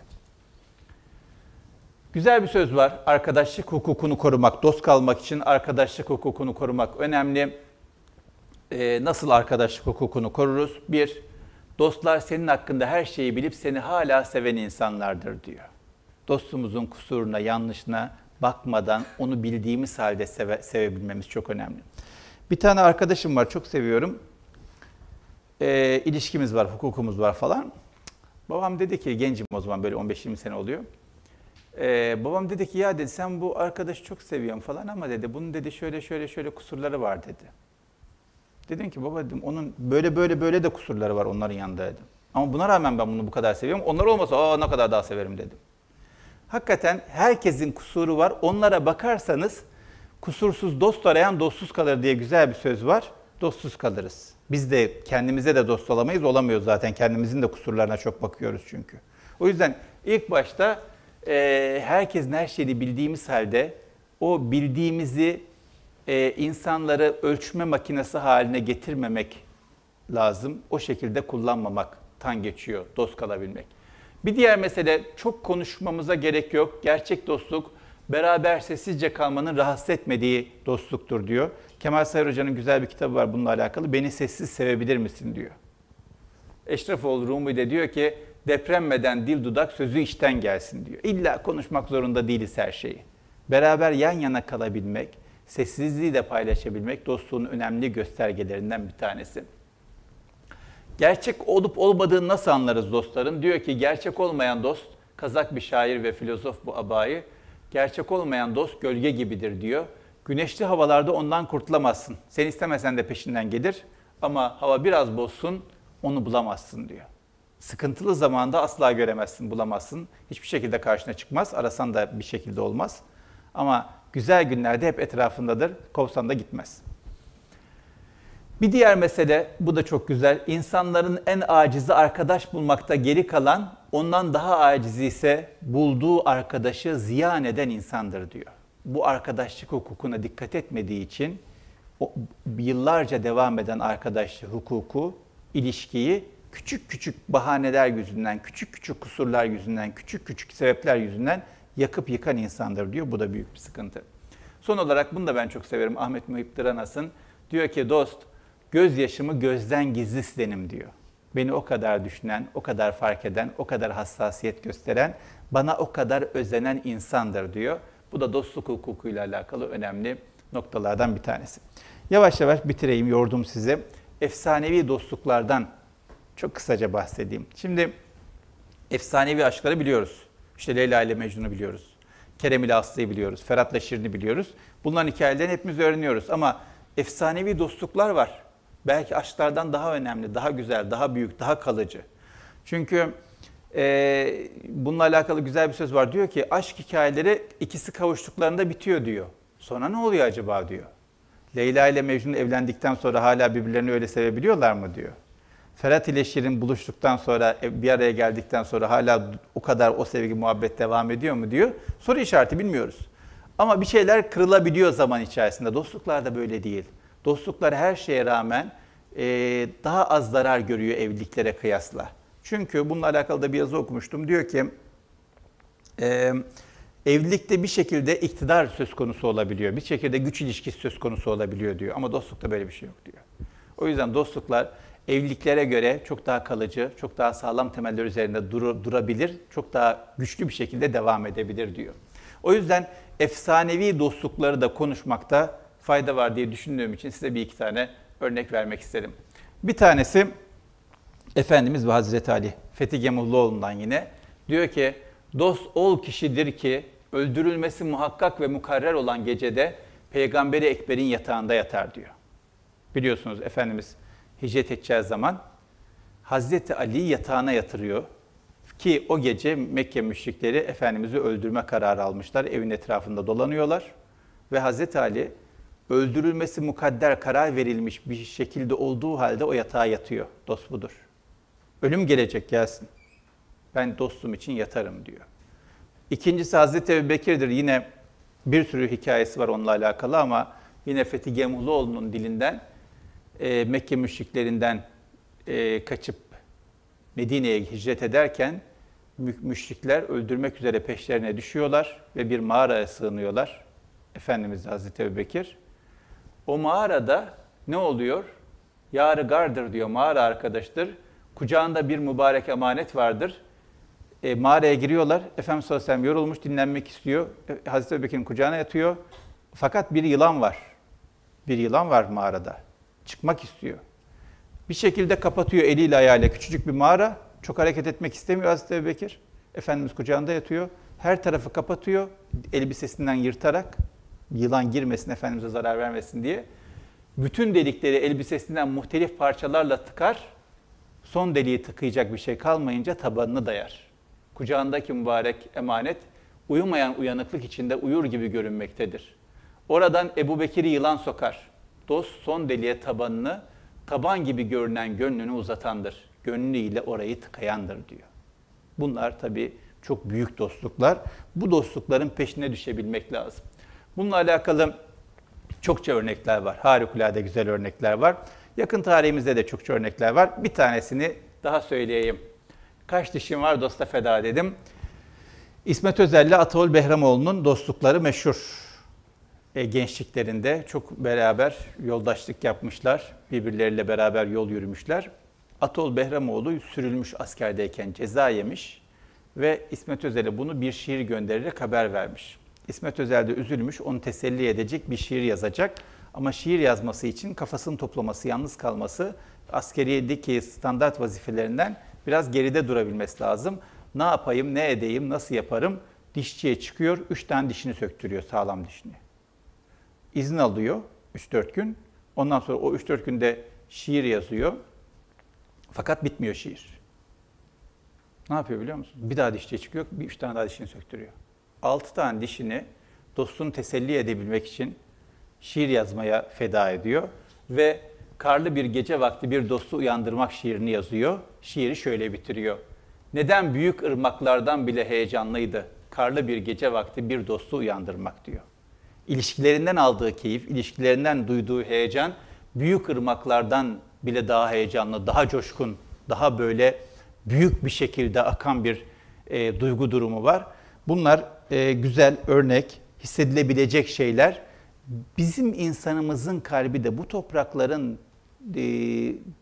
Güzel bir söz var. Arkadaşlık hukukunu korumak, dost kalmak için arkadaşlık hukukunu korumak önemli. Ee, nasıl arkadaşlık hukukunu koruruz? Bir, dostlar senin hakkında her şeyi bilip seni hala seven insanlardır diyor. Dostumuzun kusuruna, yanlışına bakmadan onu bildiğimiz halde seve, sevebilmemiz çok önemli. Bir tane arkadaşım var, çok seviyorum. Ee, ilişkimiz var, hukukumuz var falan. Babam dedi ki, gencim o zaman böyle 15-20 sene oluyor. Ee, babam dedi ki ya dedi sen bu arkadaşı çok seviyorum falan ama dedi bunun dedi şöyle şöyle şöyle kusurları var dedi. Dedim ki baba dedim onun böyle böyle böyle de kusurları var onların yanında dedim. Ama buna rağmen ben bunu bu kadar seviyorum. Onlar olmasa aa ne kadar daha severim dedim. Hakikaten herkesin kusuru var. Onlara bakarsanız Kusursuz dost arayan dostsuz kalır diye güzel bir söz var. Dostsuz kalırız. Biz de kendimize de dost olamayız, olamıyoruz zaten. Kendimizin de kusurlarına çok bakıyoruz çünkü. O yüzden ilk başta e, herkesin her şeyi bildiğimiz halde o bildiğimizi e, insanları ölçme makinesi haline getirmemek lazım. O şekilde kullanmamaktan geçiyor dost kalabilmek. Bir diğer mesele çok konuşmamıza gerek yok. Gerçek dostluk beraber sessizce kalmanın rahatsız etmediği dostluktur diyor. Kemal Sayar Hoca'nın güzel bir kitabı var bununla alakalı. Beni sessiz sevebilir misin diyor. Eşrefoğlu Rumi de diyor ki depremmeden dil dudak sözü içten gelsin diyor. İlla konuşmak zorunda değiliz her şeyi. Beraber yan yana kalabilmek, sessizliği de paylaşabilmek dostluğun önemli göstergelerinden bir tanesi. Gerçek olup olmadığını nasıl anlarız dostların? Diyor ki gerçek olmayan dost, Kazak bir şair ve filozof bu abayı, gerçek olmayan dost gölge gibidir diyor. Güneşli havalarda ondan kurtulamazsın. Sen istemesen de peşinden gelir ama hava biraz bozsun onu bulamazsın diyor. Sıkıntılı zamanda asla göremezsin, bulamazsın. Hiçbir şekilde karşına çıkmaz. Arasan da bir şekilde olmaz. Ama güzel günlerde hep etrafındadır. Kovsan da gitmez. Bir diğer mesele, bu da çok güzel. İnsanların en acizi arkadaş bulmakta geri kalan, ondan daha acizi ise bulduğu arkadaşı ziyan eden insandır diyor. Bu arkadaşlık hukukuna dikkat etmediği için o yıllarca devam eden arkadaşlık hukuku, ilişkiyi küçük küçük bahaneler yüzünden, küçük küçük kusurlar yüzünden, küçük küçük sebepler yüzünden yakıp yıkan insandır diyor. Bu da büyük bir sıkıntı. Son olarak bunu da ben çok severim. Ahmet Muhip Dıranas'ın diyor ki dost gözyaşımı gözden gizli silenim diyor. Beni o kadar düşünen, o kadar fark eden, o kadar hassasiyet gösteren, bana o kadar özenen insandır diyor. Bu da dostluk hukukuyla alakalı önemli noktalardan bir tanesi. Yavaş yavaş bitireyim, yordum size. Efsanevi dostluklardan çok kısaca bahsedeyim. Şimdi efsanevi aşkları biliyoruz. İşte Leyla ile Mecnun'u biliyoruz. Kerem ile Aslı'yı biliyoruz. Ferhat'la Şirin'i biliyoruz. Bunların hikayelerini hepimiz öğreniyoruz. Ama efsanevi dostluklar var. Belki aşklardan daha önemli, daha güzel, daha büyük, daha kalıcı. Çünkü e, bununla alakalı güzel bir söz var. Diyor ki aşk hikayeleri ikisi kavuştuklarında bitiyor diyor. Sonra ne oluyor acaba diyor. Leyla ile Mecnun evlendikten sonra hala birbirlerini öyle sevebiliyorlar mı diyor. Ferhat ile Şirin buluştuktan sonra bir araya geldikten sonra hala o kadar o sevgi muhabbet devam ediyor mu diyor. Soru işareti bilmiyoruz. Ama bir şeyler kırılabiliyor zaman içerisinde. Dostluklar da böyle değil. Dostluklar her şeye rağmen e, daha az zarar görüyor evliliklere kıyasla. Çünkü bununla alakalı da bir yazı okumuştum. Diyor ki e, evlilikte bir şekilde iktidar söz konusu olabiliyor. Bir şekilde güç ilişkisi söz konusu olabiliyor diyor. Ama dostlukta böyle bir şey yok diyor. O yüzden dostluklar evliliklere göre çok daha kalıcı, çok daha sağlam temeller üzerinde dur, durabilir, çok daha güçlü bir şekilde devam edebilir diyor. O yüzden efsanevi dostlukları da konuşmakta fayda var diye düşündüğüm için size bir iki tane örnek vermek istedim. Bir tanesi Efendimiz ve Hazreti Ali, Fethi Gemulluoğlu'ndan yine diyor ki dost ol kişidir ki öldürülmesi muhakkak ve mukarrer olan gecede Peygamberi Ekber'in yatağında yatar diyor. Biliyorsunuz Efendimiz hicret edeceği zaman Hazreti Ali'yi yatağına yatırıyor. Ki o gece Mekke müşrikleri Efendimiz'i öldürme kararı almışlar. Evin etrafında dolanıyorlar. Ve Hazreti Ali öldürülmesi mukadder karar verilmiş bir şekilde olduğu halde o yatağa yatıyor. Dost budur. Ölüm gelecek gelsin. Ben dostum için yatarım diyor. İkincisi Hazreti Ebu Bekir'dir. Yine bir sürü hikayesi var onunla alakalı ama yine Fethi Gemluoğlu'nun dilinden e, Mekke müşriklerinden e, kaçıp Medine'ye hicret ederken müşrikler öldürmek üzere peşlerine düşüyorlar ve bir mağaraya sığınıyorlar. Efendimiz Hazreti Ebu Bekir. O mağarada ne oluyor? Yarı gardır diyor, mağara arkadaştır. Kucağında bir mübarek emanet vardır. E, mağaraya giriyorlar. Efendimiz sallallahu yorulmuş, dinlenmek istiyor. E, Hazreti Ebu Bekir'in kucağına yatıyor. Fakat bir yılan var. Bir yılan var mağarada. Çıkmak istiyor. Bir şekilde kapatıyor eliyle ayağıyla küçücük bir mağara. Çok hareket etmek istemiyor Hazreti Ebu Bekir. Efendimiz kucağında yatıyor. Her tarafı kapatıyor. Elbisesinden yırtarak yılan girmesin, Efendimiz'e zarar vermesin diye. Bütün delikleri elbisesinden muhtelif parçalarla tıkar. Son deliği tıkayacak bir şey kalmayınca tabanını dayar. Kucağındaki mübarek emanet uyumayan uyanıklık içinde uyur gibi görünmektedir. Oradan Ebu Bekir'i yılan sokar. Dost son deliğe tabanını, taban gibi görünen gönlünü uzatandır. Gönlüyle orayı tıkayandır diyor. Bunlar tabii çok büyük dostluklar. Bu dostlukların peşine düşebilmek lazım. Bununla alakalı çokça örnekler var. Harikulade güzel örnekler var. Yakın tarihimizde de çokça örnekler var. Bir tanesini daha söyleyeyim. Kaç dişim var dosta feda dedim. İsmet Özel ile Ataol Behramoğlu'nun dostlukları meşhur. E, gençliklerinde çok beraber yoldaşlık yapmışlar. Birbirleriyle beraber yol yürümüşler. Atol Behramoğlu sürülmüş askerdeyken ceza yemiş ve İsmet Özel'e bunu bir şiir göndererek haber vermiş. İsmet Özel de üzülmüş, onu teselli edecek bir şiir yazacak. Ama şiir yazması için kafasını toplaması, yalnız kalması, askeriyedeki standart vazifelerinden biraz geride durabilmesi lazım. Ne yapayım, ne edeyim, nasıl yaparım? Dişçiye çıkıyor, üç tane dişini söktürüyor, sağlam dişini. İzin alıyor 3-4 gün. Ondan sonra o 3-4 günde şiir yazıyor. Fakat bitmiyor şiir. Ne yapıyor biliyor musun? Bir daha dişçiye çıkıyor, bir üç tane daha dişini söktürüyor. Altı tane dişini dostunu teselli edebilmek için şiir yazmaya feda ediyor. Ve karlı bir gece vakti bir dostu uyandırmak şiirini yazıyor. Şiiri şöyle bitiriyor. Neden büyük ırmaklardan bile heyecanlıydı? Karlı bir gece vakti bir dostu uyandırmak diyor. İlişkilerinden aldığı keyif, ilişkilerinden duyduğu heyecan büyük ırmaklardan bile daha heyecanlı, daha coşkun, daha böyle büyük bir şekilde akan bir e, duygu durumu var. Bunlar e, güzel örnek, hissedilebilecek şeyler. Bizim insanımızın kalbi de bu toprakların e,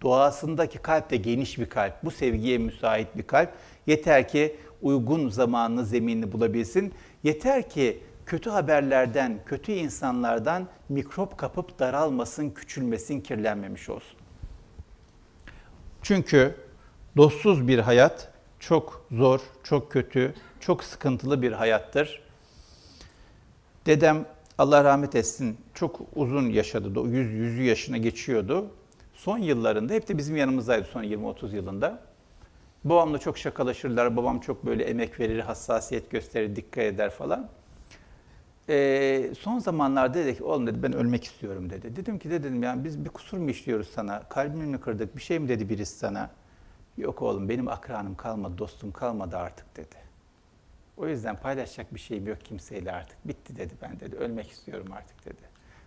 doğasındaki kalp de geniş bir kalp. Bu sevgiye müsait bir kalp. Yeter ki uygun zamanını, zeminini bulabilsin. Yeter ki kötü haberlerden, kötü insanlardan mikrop kapıp daralmasın, küçülmesin, kirlenmemiş olsun. Çünkü dostsuz bir hayat çok zor, çok kötü, çok sıkıntılı bir hayattır. Dedem Allah rahmet etsin çok uzun yaşadı. 100 yüzü yaşına geçiyordu. Son yıllarında hep de bizim yanımızdaydı son 20-30 yılında. Babamla çok şakalaşırlar. Babam çok böyle emek verir, hassasiyet gösterir, dikkat eder falan. Ee, son zamanlarda dedi ki oğlum dedi ben ölmek istiyorum dedi. Dedim ki de dedim yani biz bir kusur mu işliyoruz sana? Kalbini mi kırdık? Bir şey mi dedi birisi sana? Yok oğlum benim akranım kalmadı, dostum kalmadı artık dedi. O yüzden paylaşacak bir şeyim yok kimseyle artık. Bitti dedi ben dedi. Ölmek istiyorum artık dedi.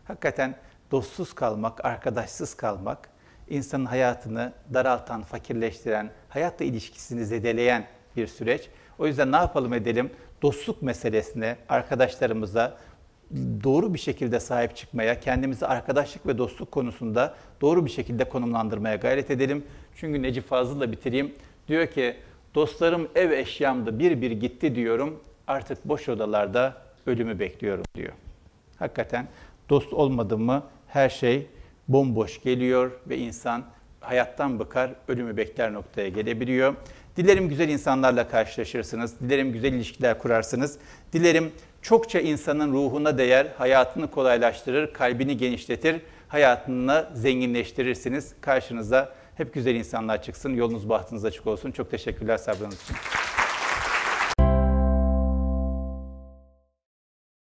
Hakikaten dostsuz kalmak, arkadaşsız kalmak, insanın hayatını daraltan, fakirleştiren, hayatla ilişkisini zedeleyen bir süreç. O yüzden ne yapalım edelim? Dostluk meselesine, arkadaşlarımıza doğru bir şekilde sahip çıkmaya, kendimizi arkadaşlık ve dostluk konusunda doğru bir şekilde konumlandırmaya gayret edelim. Çünkü Necip Fazıl'la bitireyim. Diyor ki, dostlarım ev eşyamdı bir bir gitti diyorum. Artık boş odalarda ölümü bekliyorum diyor. Hakikaten dost olmadı mı her şey bomboş geliyor ve insan hayattan bıkar, ölümü bekler noktaya gelebiliyor. Dilerim güzel insanlarla karşılaşırsınız. Dilerim güzel ilişkiler kurarsınız. Dilerim çokça insanın ruhuna değer, hayatını kolaylaştırır, kalbini genişletir, hayatını zenginleştirirsiniz. Karşınıza hep güzel insanlar çıksın. Yolunuz bahtınız açık olsun. Çok teşekkürler sabrınız için.